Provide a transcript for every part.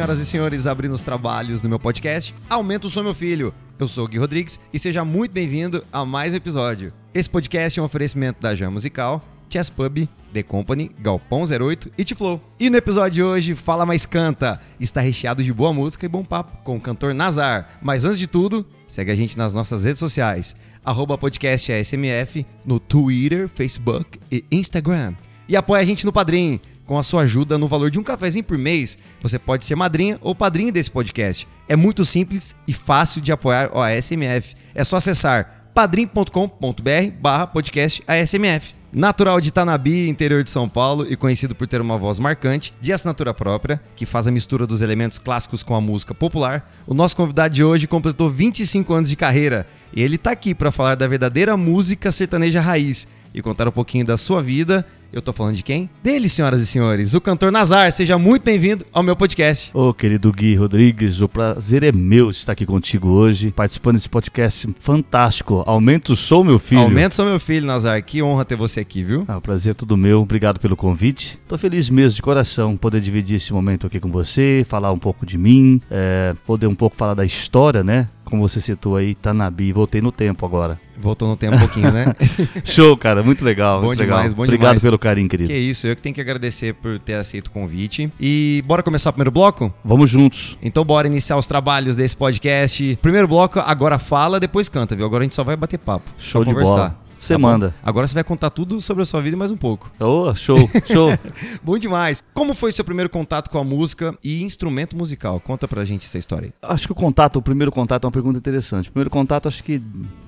senhoras e senhores, abrindo os trabalhos do meu podcast Aumenta o Som Meu Filho. Eu sou o Gui Rodrigues e seja muito bem-vindo a mais um episódio. Esse podcast é um oferecimento da Jam Musical, Chess Pub, The Company, Galpão 08 e Tiflow. E no episódio de hoje, Fala Mais Canta, está recheado de boa música e bom papo com o cantor Nazar. Mas antes de tudo, segue a gente nas nossas redes sociais, arroba podcast ASMF, no Twitter, Facebook e Instagram. E apoia a gente no Padrim. Com a sua ajuda, no valor de um cafezinho por mês, você pode ser madrinha ou padrinho desse podcast. É muito simples e fácil de apoiar o ASMF. É só acessar padrim.com.br barra podcast ASMF. Natural de Tanabi, interior de São Paulo, e conhecido por ter uma voz marcante, de assinatura própria, que faz a mistura dos elementos clássicos com a música popular, o nosso convidado de hoje completou 25 anos de carreira e ele está aqui para falar da verdadeira música sertaneja raiz e contar um pouquinho da sua vida. Eu tô falando de quem? Dele, senhoras e senhores, o cantor Nazar. Seja muito bem-vindo ao meu podcast. Ô, querido Gui Rodrigues, o prazer é meu estar aqui contigo hoje, participando desse podcast fantástico. Aumento o som, meu filho. Aumento o som, meu filho, Nazar. Que honra ter você aqui, viu? Ah, o prazer é tudo meu. Obrigado pelo convite. Tô feliz mesmo, de coração, poder dividir esse momento aqui com você, falar um pouco de mim, é, poder um pouco falar da história, né? Como você citou aí, Tanabi. Voltei no tempo agora. Voltou no tempo um pouquinho, né? Show, cara. Muito legal. Bom muito demais, legal. bom Obrigado demais. pelo carinho, querido. Que isso, eu que tenho que agradecer por ter aceito o convite. E bora começar o primeiro bloco? Vamos juntos. Então bora iniciar os trabalhos desse podcast. Primeiro bloco, agora fala, depois canta, viu? Agora a gente só vai bater papo. Show de conversar. bola. Você Tá manda. Agora você vai contar tudo sobre a sua vida e mais um pouco. Ô, show, show. Bom demais. Como foi seu primeiro contato com a música e instrumento musical? Conta pra gente essa história aí. Acho que o contato, o primeiro contato é uma pergunta interessante. O primeiro contato, acho que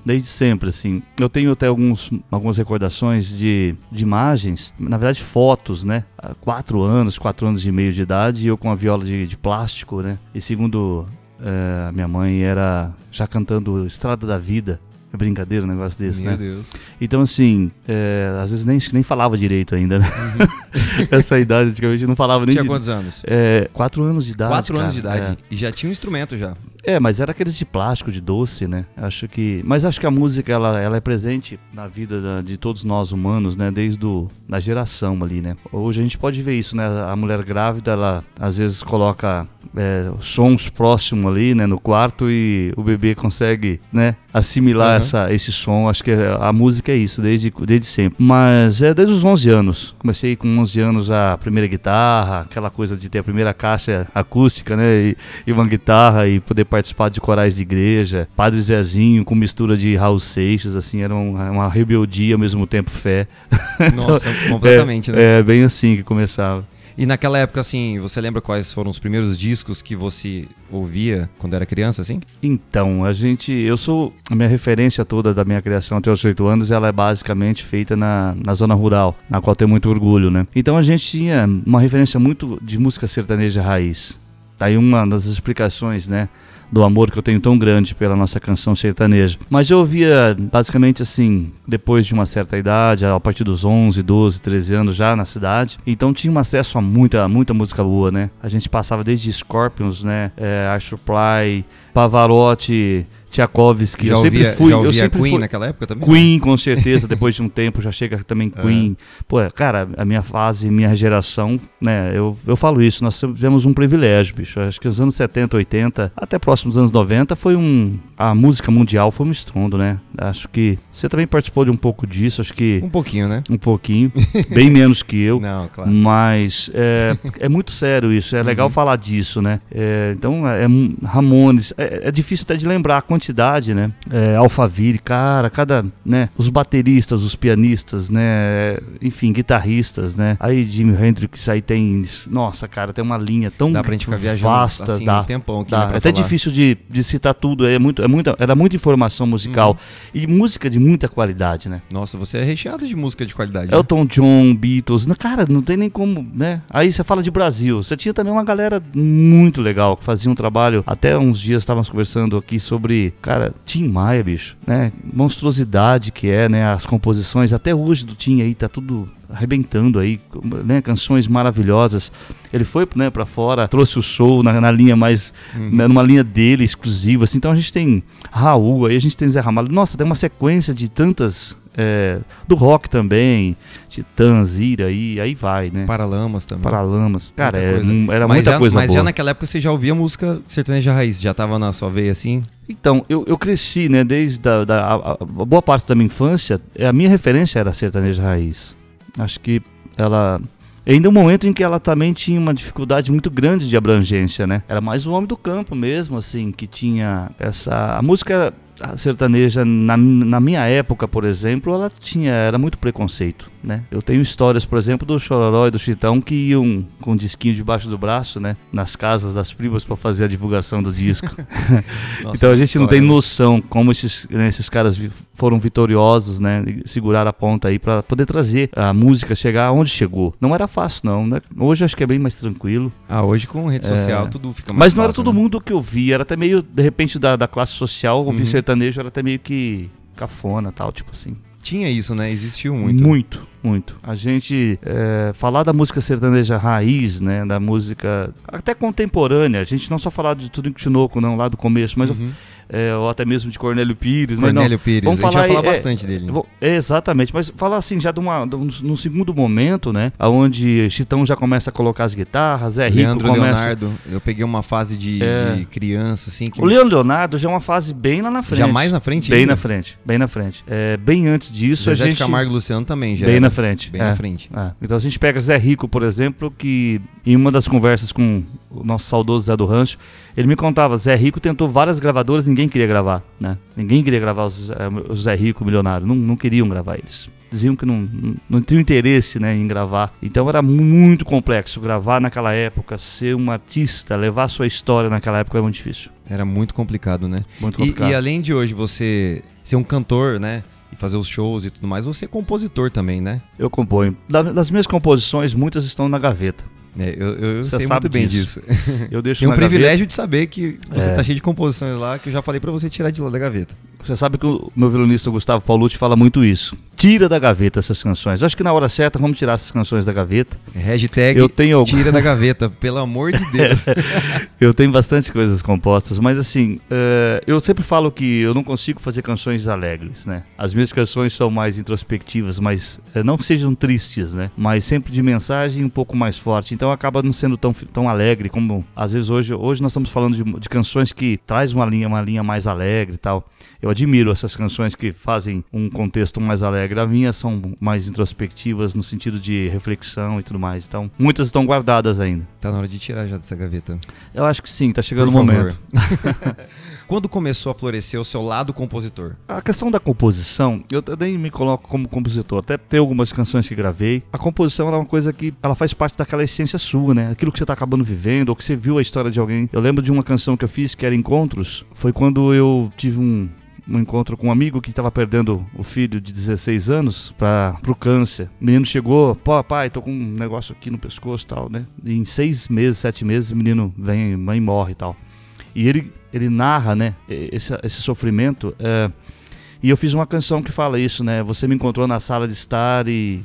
desde sempre, assim. Eu tenho até alguns, algumas recordações de, de imagens, na verdade fotos, né? Há quatro anos, quatro anos e meio de idade, e eu com a viola de, de plástico, né? E segundo eh, minha mãe, era já cantando Estrada da Vida. É brincadeira um negócio desse, Meu né? Deus. Então, assim, é, às vezes nem, nem falava direito ainda, né? Essa idade, antigamente, não falava nem Tinha de- quantos anos? É, quatro anos de idade. Quatro anos de cara, idade. E já tinha um instrumento já. É. Mas era aqueles de plástico, de doce, né? Acho que. Mas acho que a música ela, ela é presente na vida da- de todos nós humanos, né? Desde o, da geração ali, né? Hoje a gente pode ver isso, né? A mulher grávida, ela às vezes coloca é, sons próximos ali, né? No quarto e o bebê consegue, né? Assimilar Aham. essa, esse som. Acho que a música é isso, desde, desde sempre. Mas é desde os 11 anos. Comecei com 11 anos a primeira guitarra, aquela coisa de ter a primeira caixa acústica, né? E, e uma guitarra e poder participar de corais de igreja. Padre Zezinho com mistura de Raul Seixas, assim, era uma, uma rebeldia ao mesmo tempo fé. Nossa, completamente, é, né? É, bem assim que começava. E naquela época, assim, você lembra quais foram os primeiros discos que você ouvia quando era criança, assim? Então, a gente. Eu sou. A minha referência toda da minha criação até os 8 anos, ela é basicamente feita na, na zona rural, na qual eu tenho muito orgulho, né? Então a gente tinha uma referência muito de música sertaneja raiz. Tá aí uma das explicações, né? Do amor que eu tenho tão grande pela nossa canção sertaneja. Mas eu ouvia basicamente assim, depois de uma certa idade, a partir dos 11, 12, 13 anos já na cidade. Então tinha um acesso a muita, muita música boa, né? A gente passava desde Scorpions, né? É, Air Supply, Pavarotti, Tchaikovsky. já eu sempre ouvia, fui, já eu ouvia sempre Queen fui, naquela época também? Queen, com certeza, depois de um tempo já chega também Queen. Pô, cara, a minha fase, minha geração, né, eu, eu falo isso, nós tivemos um privilégio, bicho. Acho que os anos 70, 80, até próximos anos 90, foi um. A música mundial foi um estrondo, né? Acho que você também participou de um pouco disso, acho que Um pouquinho, né? um pouquinho, bem menos que eu. Não, claro. Mas é, é muito sério isso, é Uhum. legal falar disso, né? É, então, é, é Ramones, é, é difícil até de lembrar a quantidade, né? É, Alphaville, cara, cada, né? Os bateristas, os pianistas, né? Enfim, guitarristas, né? Aí Jimi Hendrix, aí tem, nossa, cara, tem uma linha tão Dá pra gente ficar viajando vasta, assim dá, um tempão aqui, dá. né, É até falar. difícil de, de citar tudo, é muito, é muita, era muita informação musical Uhum. e música de muita qualidade, né? Nossa, você é recheado de música de qualidade. né? Elton John, Beatles, não, cara, não tem nem como, né? Aí você fala de Brasil, você tinha também uma galera muito legal que fazia um trabalho. Até uns dias estávamos conversando aqui sobre, cara, Tim Maia, bicho, né? Monstruosidade que é, né? As composições, até hoje do Tim aí tá tudo arrebentando aí, né? Canções maravilhosas. Ele foi, né, para fora, trouxe o show na, na linha mais, né, numa linha dele exclusiva, assim. Então a gente tem Raul, aí a gente tem Zé Ramalho. Nossa, tem uma sequência de tantas É, do rock também, Titãs, Ira, e aí vai, né? Paralamas também. Paralamas. Cara, Muita é, era mas muita já, coisa Mas boa. já naquela época você já ouvia música sertaneja raiz, já tava na sua veia assim? Então, eu, eu cresci, né, desde a, da, a, a boa parte da minha infância, a minha referência era sertaneja raiz. Acho que ela ainda um momento em que ela também tinha uma dificuldade muito grande de abrangência, né? Era mais o homem do campo mesmo, assim, que tinha essa a música sertaneja na, na minha época, por exemplo, ela tinha era muito preconceito, né? Eu tenho histórias, por exemplo, do Chororó e do Chitão que iam com um disquinho debaixo do braço, né, nas casas das primas para fazer a divulgação do disco. Nossa, então a gente não tem noção como esses, né, esses caras foram vitoriosos, né? Seguraram a ponta aí para poder trazer a música chegar onde chegou. Não era fácil, não. Né? Hoje acho que é bem mais tranquilo. Ah, hoje com rede social tudo fica mais É. Mas não era fácil, todo né? mundo que ouvia. Era até meio, de repente, da, da classe social, ouvir Uhum. sertanejo era até meio que cafona tal, tipo assim. Tinha isso, né? Existiu muito. Muito, muito. A gente é, falar da música sertaneja raiz, né? Da música até contemporânea. A gente não só falar de tudo em Tinoco, não, lá do começo, mas Uhum. É, ou até mesmo de Cornélio Pires. Cornélio Pires, Vamos a gente vai falar falar aí, é, bastante dele. Vou- é, exatamente, mas falar assim, já de uma, de um- num segundo momento, né? Onde Chitão já começa a colocar as guitarras, Zé Rico Leandro começa. Leonardo, eu peguei uma fase de, É. de criança, assim, que O Leandro Leonardo já é uma fase bem lá na frente. Já mais na frente Bem ainda? na frente, bem na frente. É, bem antes disso, Zezé a gente. Camargo e Luciano também já bem era na frente. Bem é. na frente. É. Então a gente pega Zé Rico, por exemplo, que em uma das conversas com o nosso saudoso Zé do Rancho, ele me contava, Zé Rico tentou várias gravadoras, ninguém queria gravar, né? Ninguém queria gravar os, eh, o Zé Rico milionário, não, não queriam gravar eles. Diziam que não, não, não tinham interesse né, em gravar. Então era muito complexo gravar naquela época, ser um artista, levar sua história naquela época era muito difícil. Era muito complicado, né? Muito E, complicado. e além de hoje você ser um cantor, né? E fazer os shows e tudo mais, você é compositor também, né? Eu componho. Da- Das minhas composições, muitas estão na gaveta. É, eu eu sei muito bem disso. disso. Eu deixo Tenho o na gaveta. privilégio de saber que você É. tá cheio de composições lá, que eu já falei pra você tirar de lá da gaveta. Você sabe que o meu violonista Gustavo Paulucci fala muito isso. Tira da gaveta essas canções. Eu acho que na hora certa vamos tirar essas canções da gaveta. Hashtag Eu tenho algum- tira da gaveta, pelo amor de Deus. Eu tenho bastante coisas compostas, mas assim, eh, eu sempre falo que eu não consigo fazer canções alegres, né? As minhas canções são mais introspectivas, mas eh, não que sejam tristes, né? Mas sempre de mensagem um pouco mais forte. Então acaba não sendo tão, tão alegre como às vezes hoje. Hoje nós estamos falando de, de canções que traz uma linha, uma linha mais alegre e tal. Eu admiro essas canções que fazem um contexto mais alegre. As minhas são mais introspectivas no sentido de reflexão e tudo mais. Então, muitas estão guardadas ainda. tá na hora de tirar já dessa gaveta. Eu acho que sim, tá chegando o momento. Quando começou a florescer o seu lado compositor? A questão da composição, eu nem me coloco como compositor, até tem algumas canções que gravei. A composição é uma coisa que ela faz parte daquela essência sua, né? Aquilo que você tá acabando vivendo, ou que você viu a história de alguém. Eu lembro de uma canção que eu fiz que era Encontros, foi quando eu tive um um encontro com um amigo que estava perdendo o filho de 16 anos para pro câncer. O menino chegou, pô, pai, tô com um negócio aqui no pescoço e tal, né? E em seis meses, sete meses, o menino vem, mãe morre e tal. E ele, ele narra, né, esse, esse sofrimento. é, e eu fiz uma canção que fala isso, né? Você me encontrou na sala de estar e,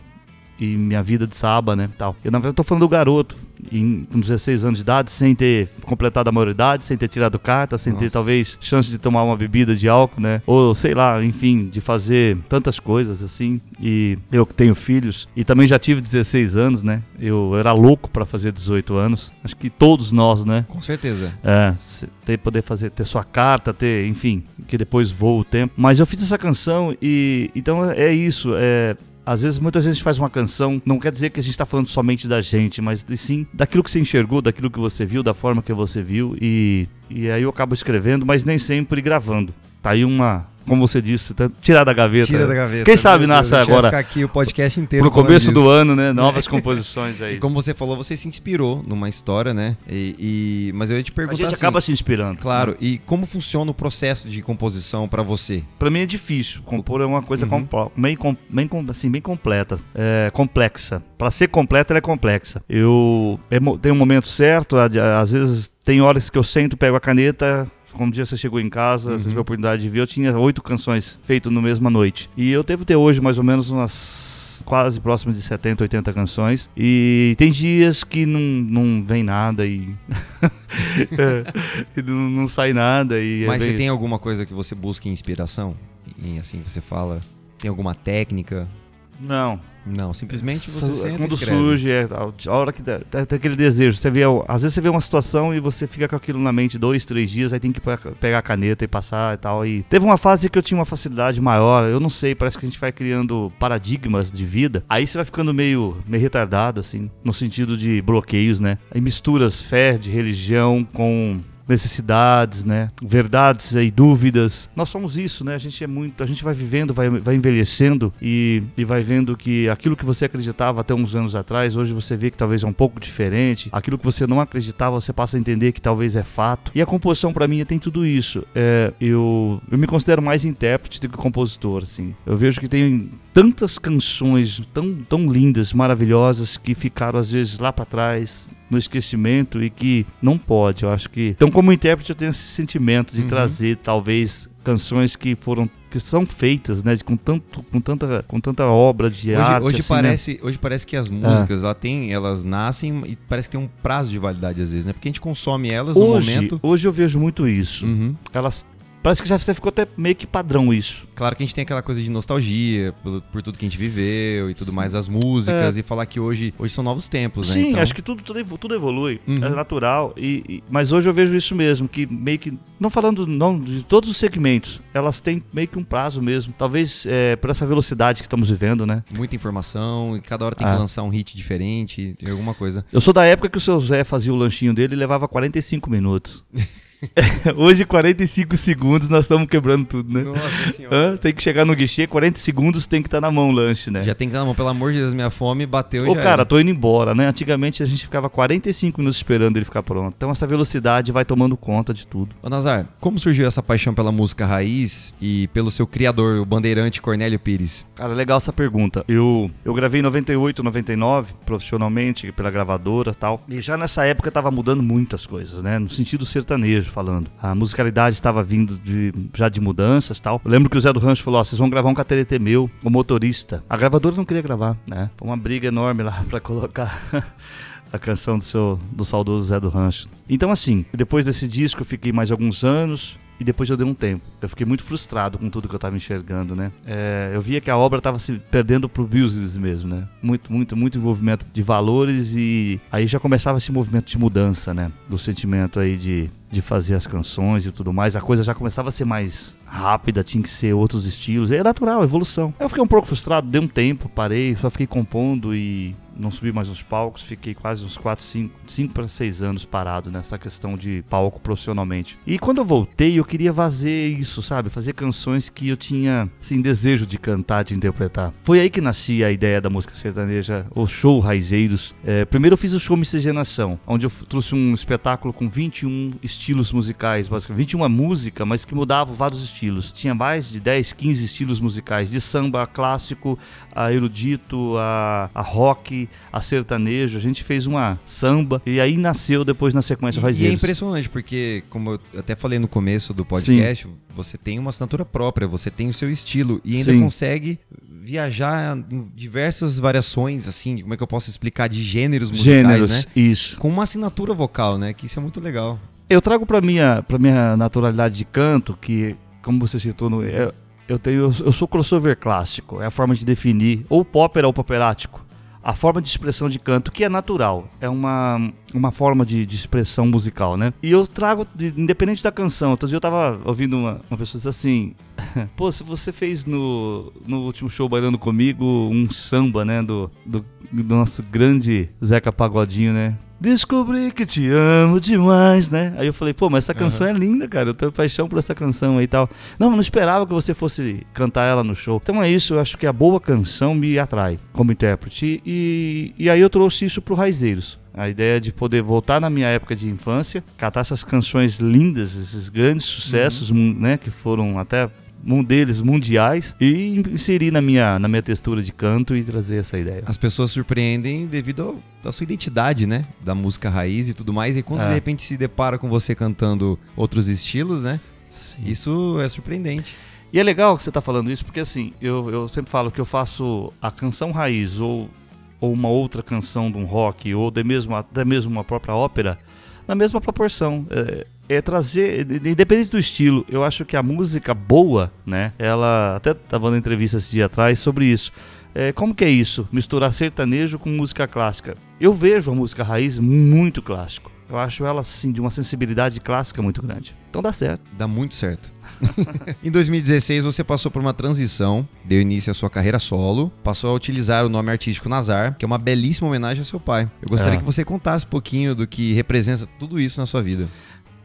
e minha vida de saba, né? Tal. Eu, na verdade, tô falando do garoto, em, com 16 anos de idade, sem ter completado a maioridade, sem ter tirado carta, sem ter Nossa. talvez chance de tomar uma bebida de álcool, né? Ou sei lá, enfim, de fazer tantas coisas assim. E eu que tenho filhos e também já tive 16 anos, né? Eu era louco para fazer 18 anos. Acho que todos nós, né? Com certeza. É, ter, poder fazer, ter sua carta, ter, enfim, que depois voa o tempo. Mas eu fiz essa canção e então é isso, é. Às vezes, muita gente faz uma canção, não quer dizer que a gente está falando somente da gente, mas sim daquilo que você enxergou, daquilo que você viu, da forma que você viu. E, e aí eu acabo escrevendo, mas nem sempre gravando. Tá aí uma, como você disse, tá- tirar da gaveta. Tira da gaveta. Quem sabe nasce a vai agora, ficar aqui o podcast inteiro pro começo do ano, né? Novas composições aí. E como você falou, você se inspirou numa história, né? E, e- mas eu ia te A perguntar gente assim, acaba se inspirando. Claro, e como funciona o processo de composição pra você? Pra mim é difícil. Compor é uma coisa Uhum. bem, bem, assim, bem completa, é, complexa. Pra ser completa, ela é complexa. Eu é mo- tem um momento certo, a- a- às vezes tem horas que eu sento, pego a caneta. Como um dia você chegou em casa, Uhum. você teve a oportunidade de ver, eu tinha oito canções feitas na mesma noite. E eu devo ter hoje mais ou menos umas quase próximas de 70, 80 canções. E tem dias que não, não vem nada e, e não, não sai nada. E é Mas bem você tem isso. alguma coisa que você busca inspiração? Em assim, você fala. Tem alguma técnica? Não. Não, simplesmente você senta Quando surge, é, a hora que dá- tem aquele desejo. Você vê, às vezes você vê uma situação e você fica com aquilo na mente dois, três dias, aí tem que pe- pegar a caneta e passar e tal. E teve uma fase que eu tinha uma facilidade maior, eu não sei, parece que a gente vai criando paradigmas de vida. Aí você vai ficando meio, meio retardado, assim, no sentido de bloqueios, né? Aí misturas fé de religião com necessidades, né? Verdades e dúvidas. Nós somos isso, né? A gente é muito, a gente vai vivendo, vai, vai envelhecendo e, e vai vendo que aquilo que você acreditava até uns anos atrás, hoje você vê que talvez é um pouco diferente. Aquilo que você não acreditava, você passa a entender que talvez é fato. E a composição para mim tem tudo isso. É, eu, eu me considero mais intérprete do que compositor, assim. Eu vejo que tem tantas canções tão, tão lindas, maravilhosas que ficaram às vezes lá para trás no esquecimento e que não pode. Eu acho que então como intérprete eu tenho esse sentimento de Uhum. trazer talvez canções que foram que são feitas, né, com tanto com tanta com tanta obra de Hoje, arte hoje assim, né? parece, hoje parece que as músicas ela tem, elas nascem e parece que tem um prazo de validade às vezes, né? Porque a gente consome elas no hoje, momento. hoje eu vejo muito isso. Uhum. Elas parece que já ficou até meio que padrão isso. Claro que a gente tem aquela coisa de nostalgia por, por tudo que a gente viveu e tudo mais, as músicas, e falar que hoje, hoje são novos tempos, né? É. Sim, Então, acho que tudo, tudo, evo- tudo evolui, Uhum. é natural. E, e- mas hoje eu vejo isso mesmo, que meio que. Não falando não, de todos os segmentos, elas têm meio que um prazo mesmo. Talvez é, por essa velocidade que estamos vivendo, né? muita informação e cada hora tem Ah. que lançar um hit diferente, alguma coisa. Eu sou da época que o seu Zé fazia o lanchinho dele e levava 45 minutos. Hoje, 45 segundos, nós estamos quebrando tudo, né? Nossa senhora. Hã? Tem que chegar no guichê, 40 segundos tem que estar na mão o lanche, né? Já tem que dar na mão, pelo amor de Deus, minha fome bateu e Ô, já cara, era. tô indo embora, né? Antigamente a gente ficava 45 minutos esperando ele ficar pronto. Então essa velocidade vai tomando conta de tudo. Ô Nazar, como surgiu essa paixão pela música raiz e pelo seu criador, o bandeirante Cornélio Pires? Cara, legal essa pergunta. Eu, eu gravei em 98, 99, profissionalmente, pela gravadora e tal. E já nessa época tava mudando muitas coisas, né? No sentido sertanejo falando. A musicalidade estava vindo de, já de mudanças tal. Eu lembro que o Zé do Rancho falou: Ó, vocês vão gravar um cateretê meu, o motorista. A gravadora não queria gravar, né? Foi uma briga enorme lá pra colocar. A canção do seu do saudoso Zé do Rancho. Então, assim, depois desse disco eu fiquei mais alguns anos e depois eu dei um tempo. Eu fiquei muito frustrado com tudo que eu tava enxergando, né? É, eu via que a obra tava se perdendo pro business mesmo, né? Muito, muito, muito envolvimento de valores e aí já começava esse movimento de mudança, né? Do sentimento aí de, de fazer as canções e tudo mais. A coisa já começava a ser mais rápida, tinha que ser outros estilos. É natural, evolução. Aí eu fiquei um pouco frustrado, dei um tempo, parei, só fiquei compondo e não subi mais nos palcos, fiquei quase uns 4, 5, 5 para 6 anos parado nessa questão de palco profissionalmente. E quando eu voltei, eu queria fazer isso, sabe? Fazer canções que eu tinha, assim, desejo de cantar, de interpretar. Foi aí que nascia a ideia da música sertaneja, o show Raizeiros. É, primeiro eu fiz o show Miscigenação, onde eu trouxe um espetáculo com 21 estilos musicais, basicamente 21 música, mas que mudavam vários estilos. Tinha mais de 10, 15 estilos musicais, de samba a clássico, a erudito, a, a rock, a sertanejo. A gente fez uma samba e aí nasceu depois na sequência o E, e é impressionante, porque, como eu até falei no começo do podcast, você tem uma assinatura própria, você tem o seu estilo e ainda Sim. consegue viajar em diversas variações, assim, como é que eu posso explicar, de gêneros musicais, Gêneros, né? isso. Com uma assinatura vocal, né? Que isso é muito legal. Eu trago pra minha, pra minha naturalidade de canto, que, como você citou, no, eu, eu, tenho, eu sou crossover clássico, é a forma de definir, ou pop ou poperático. A forma de expressão de canto, que é natural, é uma, uma forma de, de expressão musical, né? E eu trago, de- independente da canção, outro dia eu tava ouvindo uma, uma pessoa dizer assim: Pô, se você fez no, no último show bailando comigo um samba, né? Do, do, do nosso grande Zeca Pagodinho, né? Descobri que te amo demais, né? Aí eu falei, pô, mas essa canção é linda, cara. Eu tenho paixão por essa canção aí e tal. Não, não esperava que você fosse cantar ela no show. Então é isso, eu acho que a boa canção me atrai como intérprete. E, e aí eu trouxe isso pro Raizeiros. A ideia de poder voltar na minha época de infância, catar essas canções lindas, esses grandes sucessos, mu- né? Que foram até um deles mundiais e inserir na minha, na minha textura de canto e trazer essa ideia. As pessoas surpreendem devido à sua identidade, né? Da música raiz e tudo mais. E quando É. de repente se depara com você cantando outros estilos, né? Sim. Isso é surpreendente. E é legal que você tá falando isso, porque assim, eu, eu sempre falo que eu faço a canção raiz ou, ou uma outra canção de um rock, ou até mesmo, até mesmo uma própria ópera, na mesma proporção. É, é trazer, independente do estilo, eu acho que a música boa, né? Ela até estava dando entrevista esse dia atrás sobre isso. É, como que é isso? Misturar sertanejo com música clássica. Eu vejo a música raiz muito clássico. Eu acho ela, assim, de uma sensibilidade clássica muito grande. Então dá certo. Dá muito certo. em 2016, você passou por uma transição, deu início à sua carreira solo, passou a utilizar o nome artístico Nazar, que é uma belíssima homenagem ao seu pai. Eu gostaria é. que você contasse um pouquinho do que representa tudo isso na sua vida.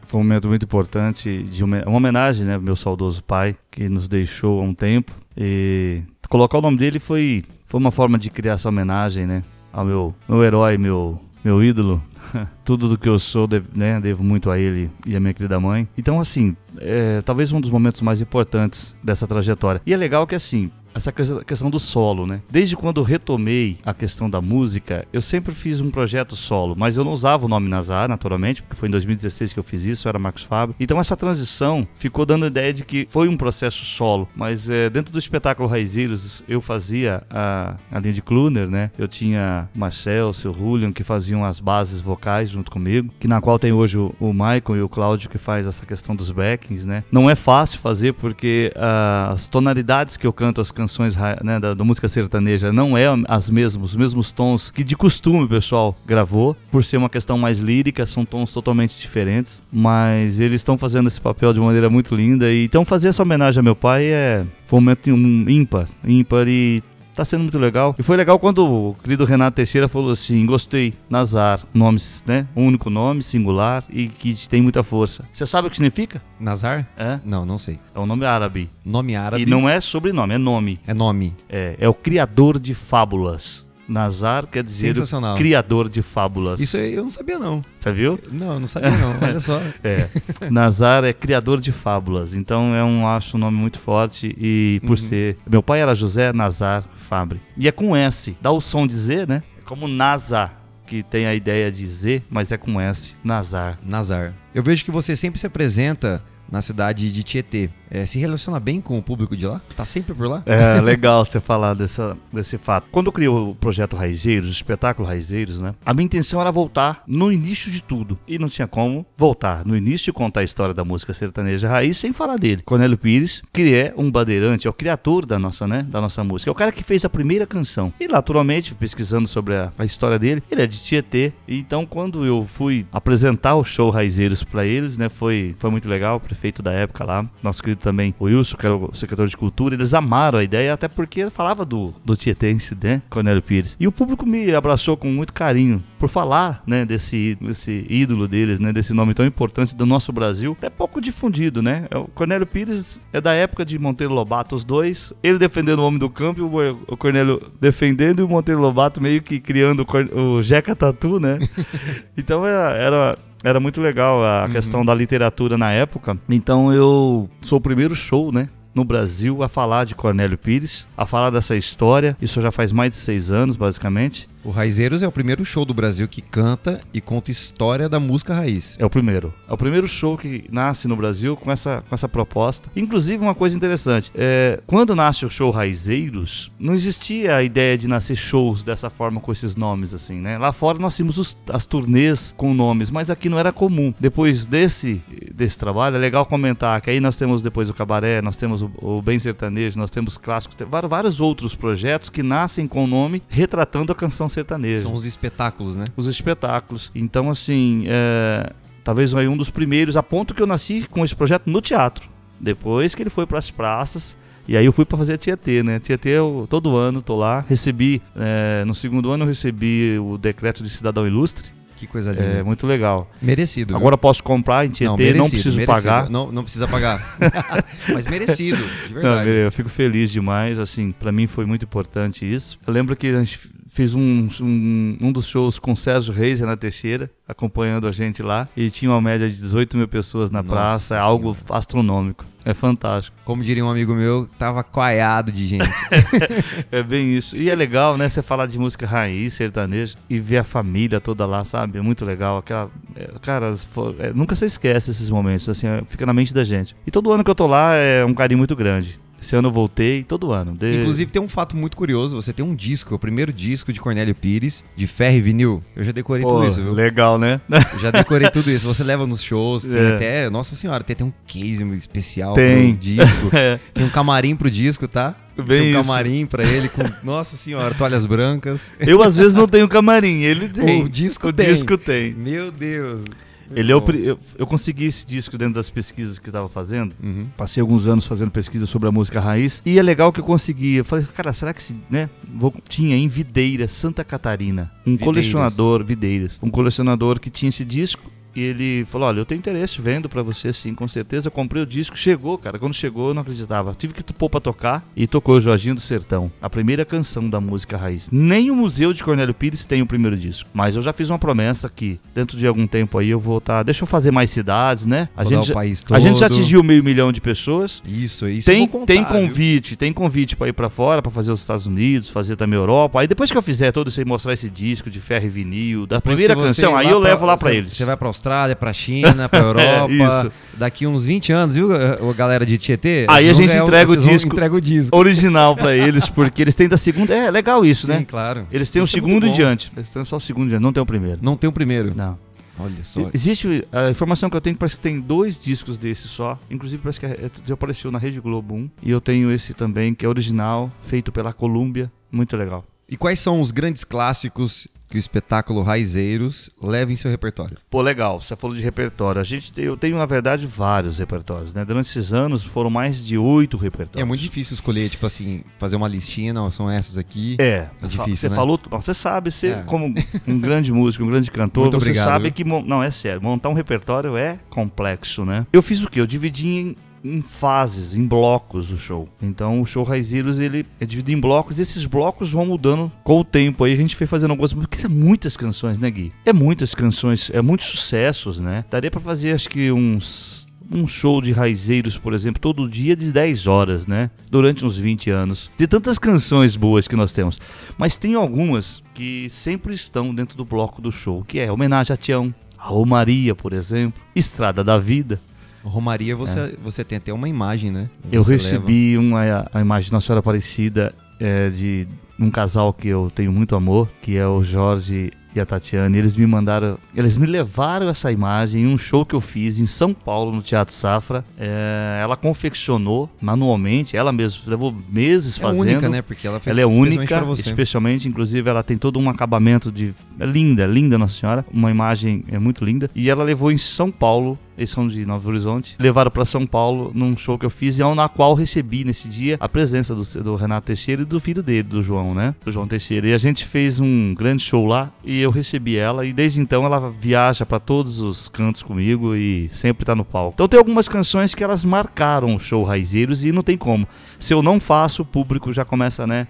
Foi um momento muito importante, de uma, uma homenagem né, ao meu saudoso pai, que nos deixou há um tempo. E colocar o nome dele foi, foi uma forma de criar essa homenagem né, ao meu, meu herói, meu, meu ídolo, tudo do que eu sou, né, devo muito a ele e a minha querida mãe. Então, assim, é, talvez um dos momentos mais importantes dessa trajetória. E é legal que, assim, essa questão do solo, né? Desde quando retomei a questão da música, eu sempre fiz um projeto solo, mas eu não usava o nome Nazar, naturalmente, porque foi em 2016 que eu fiz isso, eu era Marcos Fábio. Então essa transição ficou dando a ideia de que foi um processo solo, mas é, dentro do espetáculo Raizeiros eu fazia a, a linha de Kluner, né? Eu tinha Marcel, seu Julian, que faziam as bases vocais junto comigo, que na qual tem hoje o, o Michael e o Cláudio que faz essa questão dos backings, né? Não é fácil fazer porque uh, as tonalidades que eu canto as canções canções né, da, da, música sertaneja não é as mesmas, os mesmos tons que de costume o pessoal gravou, por ser uma questão mais lírica, são tons totalmente diferentes, mas eles estão fazendo esse papel de maneira muito linda e então fazer essa homenagem ao meu pai é foi um momento ímpar, ímpar e tá sendo muito legal. E foi legal quando o querido Renato Teixeira falou assim: gostei, Nazar, nomes, né? Um único nome, singular e que tem muita força. Você sabe o que significa? Nazar? É? Não, não sei. É um nome árabe. Nome árabe. E não é sobrenome, é nome. É nome. É, é o criador de fábulas. Nazar quer dizer criador de fábulas. Isso aí eu não sabia não. Você viu? Não, não sabia não. Olha só. é. Nazar é criador de fábulas. Então é um acho um nome muito forte e por uhum. ser meu pai era José Nazar Fabre. E é com S. Dá o som de Z, né? É como Nazar que tem a ideia de Z, mas é com S. Nazar. Nazar. Eu vejo que você sempre se apresenta na cidade de Tietê é, se relaciona bem com o público de lá? Tá sempre por lá? É legal você falar dessa, desse fato. Quando eu criei o projeto Raizeiros, o espetáculo Raizeiros, né? A minha intenção era voltar no início de tudo. E não tinha como voltar no início e contar a história da música sertaneja raiz sem falar dele. Cornélio Pires, que é um bandeirante, é o criador da nossa, né? Da nossa música. É o cara que fez a primeira canção. E naturalmente, pesquisando sobre a, a história dele, ele é de Tietê. Então, quando eu fui apresentar o show Raizeiros para eles, né? Foi, foi muito legal. O prefeito da época lá, nosso querido também, o Wilson, que era o secretário de Cultura, eles amaram a ideia, até porque falava do, do Tietense, né, Cornélio Pires. E o público me abraçou com muito carinho por falar, né, desse, desse ídolo deles, né, desse nome tão importante do nosso Brasil, até pouco difundido, né. É o Cornélio Pires é da época de Monteiro Lobato, os dois, ele defendendo o homem do campo e o Cornélio defendendo e o Monteiro Lobato meio que criando o, o Jeca Tatu, né. então era, era era muito legal a uhum. questão da literatura na época. Então eu sou o primeiro show, né? no Brasil a falar de Cornélio Pires, a falar dessa história. Isso já faz mais de seis anos, basicamente. O Raizeiros é o primeiro show do Brasil que canta e conta história da música raiz. É o primeiro. É o primeiro show que nasce no Brasil com essa, com essa proposta. Inclusive, uma coisa interessante: é, quando nasce o show Raizeiros, não existia a ideia de nascer shows dessa forma com esses nomes, assim, né? Lá fora nós tínhamos os, as turnês com nomes, mas aqui não era comum. Depois desse, desse trabalho, é legal comentar que aí nós temos depois o Cabaré, nós temos o, o Bem Sertanejo, nós temos clássicos, vários outros projetos que nascem com o nome retratando a canção sertaneja. São os espetáculos, né? Os espetáculos. Então, assim, é, talvez um dos primeiros, a ponto que eu nasci com esse projeto no teatro. Depois que ele foi para as praças, e aí eu fui para fazer a Tietê, né? Tietê eu todo ano tô lá, recebi, é, no segundo ano eu recebi o decreto de cidadão ilustre, que coisa linda. É muito legal. Merecido. Agora posso comprar em Tietê, não, merecido, não preciso merecido. pagar. Não, não precisa pagar. Mas merecido, de verdade. Não, eu fico feliz demais, assim, para mim foi muito importante isso. Eu lembro que a gente fez um, um, um dos shows com Sérgio Reis e Ana Teixeira, acompanhando a gente lá, e tinha uma média de 18 mil pessoas na Nossa praça, é algo astronômico. É fantástico. Como diria um amigo meu, tava coaiado de gente. é bem isso. E é legal, né? Você falar de música raiz, sertaneja, e ver a família toda lá, sabe? É muito legal. Aquela. É, cara, é, nunca se esquece esses momentos, assim, fica na mente da gente. E todo ano que eu tô lá é um carinho muito grande Esse ano eu voltei, todo ano. De... Inclusive tem um fato muito curioso, você tem um disco, o primeiro disco de Cornélio Pires, de ferro e vinil. Eu já decorei Pô, tudo isso, viu? Legal, né? Eu já decorei tudo isso. Você leva nos shows, tem É. até, nossa senhora, tem até um case especial Tem. pro disco. É. Tem um camarim pro disco, tá? Bem tem um isso. camarim pra ele com, nossa senhora, toalhas brancas. Eu às vezes não tenho camarim, ele tem. O disco o tem. disco tem. Meu Deus. Ele é o, eu, eu consegui esse disco dentro das pesquisas que estava fazendo. Uhum. Passei alguns anos fazendo pesquisa sobre a música raiz. E é legal que eu consegui. Eu falei, cara, será que se, né? Vou, tinha em Videira, Santa Catarina, um Videiras. colecionador, Videiras, um colecionador que tinha esse disco. E ele falou: Olha, eu tenho interesse, vendo pra você sim, com certeza. Eu comprei o disco, chegou, cara. Quando chegou, eu não acreditava. Tive que pôr pra tocar e tocou Jorginho do Sertão, a primeira canção da música raiz. Nem o Museu de Cornélio Pires tem o primeiro disco. Mas eu já fiz uma promessa que dentro de algum tempo aí eu vou estar. Deixa eu fazer mais cidades, né? A gente, o já- a gente já atingiu meio milhão de pessoas. Isso, isso eu Tem, vou contar, tem viu? convite, tem convite pra ir pra fora, pra fazer os Estados Unidos, fazer também a Europa. Aí depois que eu fizer todo isso aí, mostrar esse disco de ferro e vinil, da Depois primeira canção, aí eu levo lá pra você- eles. Você vai pra Austrália, pra China, pra Europa. Isso. Daqui uns 20 anos, viu, galera de Tietê? Aí a gente um- entrega o disco. Entrega o disco. Original pra eles, porque eles têm da segunda. É legal isso, Sim, né? claro. Eles têm o Isso é segundo bom. diante. Eles têm só o segundo diante, não tem o primeiro. Não tem o primeiro. Não. Olha só. Existe. A informação que eu tenho parece que tem dois discos desses só. Inclusive parece que é- já apareceu na Rede Globo 1. E eu tenho esse também, que é original, feito pela Columbia. Muito legal. E quais são os grandes clássicos que o espetáculo Raizeiros leva em seu repertório? Pô, legal, você falou de repertório. A gente tem, eu tenho, na verdade, vários repertórios, né? Durante esses anos foram mais de oito repertórios. É muito difícil escolher, tipo assim, fazer uma listinha, não, são essas aqui. É, É difícil, Você né? falou, você sabe, você É. como um grande músico, um grande cantor, Muito você obrigado, sabe viu? que não é sério, montar um repertório é complexo, né? Eu fiz o quê? Eu dividi em, em fases, em blocos o show. Então o show Raizeiros ele é dividido em blocos. E esses blocos vão mudando com o tempo. Aí a gente foi fazendo algumas, porque são muitas canções, né, Gui? É muitas canções, é muitos sucessos, né? Daria pra fazer acho que uns um show de raizeiros, por exemplo, todo dia de 10 horas, né? Durante uns 20 anos. De tantas canções boas que nós temos. Mas tem algumas que sempre estão dentro do bloco do show, que é homenagem a Tião, a Romaria, por exemplo, Estrada da Vida. Romaria, você, você tem até uma imagem, né? Eu recebi uma a imagem de Nossa Senhora Aparecida é, de um casal que eu tenho muito amor, que é o Jorge e a Tatiana. E eles me mandaram, eles me levaram essa imagem em um show que eu fiz em São Paulo, no Teatro Safra. É, ela confeccionou manualmente, ela mesma levou meses. É fazendo. única, né? Porque ela fez Ela é única, especialmente, inclusive ela tem todo um acabamento de. É linda, é linda Nossa Senhora. Uma imagem é muito linda. E ela levou em São Paulo, eles são de Novo Horizonte, levaram para São Paulo num show que eu fiz, e é na qual recebi nesse dia a presença do, do Renato Teixeira e do filho dele, do João, né? Do João Teixeira. E a gente fez um grande show lá e eu recebi ela, e desde então ela viaja para todos os cantos comigo e sempre tá no palco. Então tem algumas canções que elas marcaram o show Raizeiros e não tem como. Se eu não faço, o público já começa, né?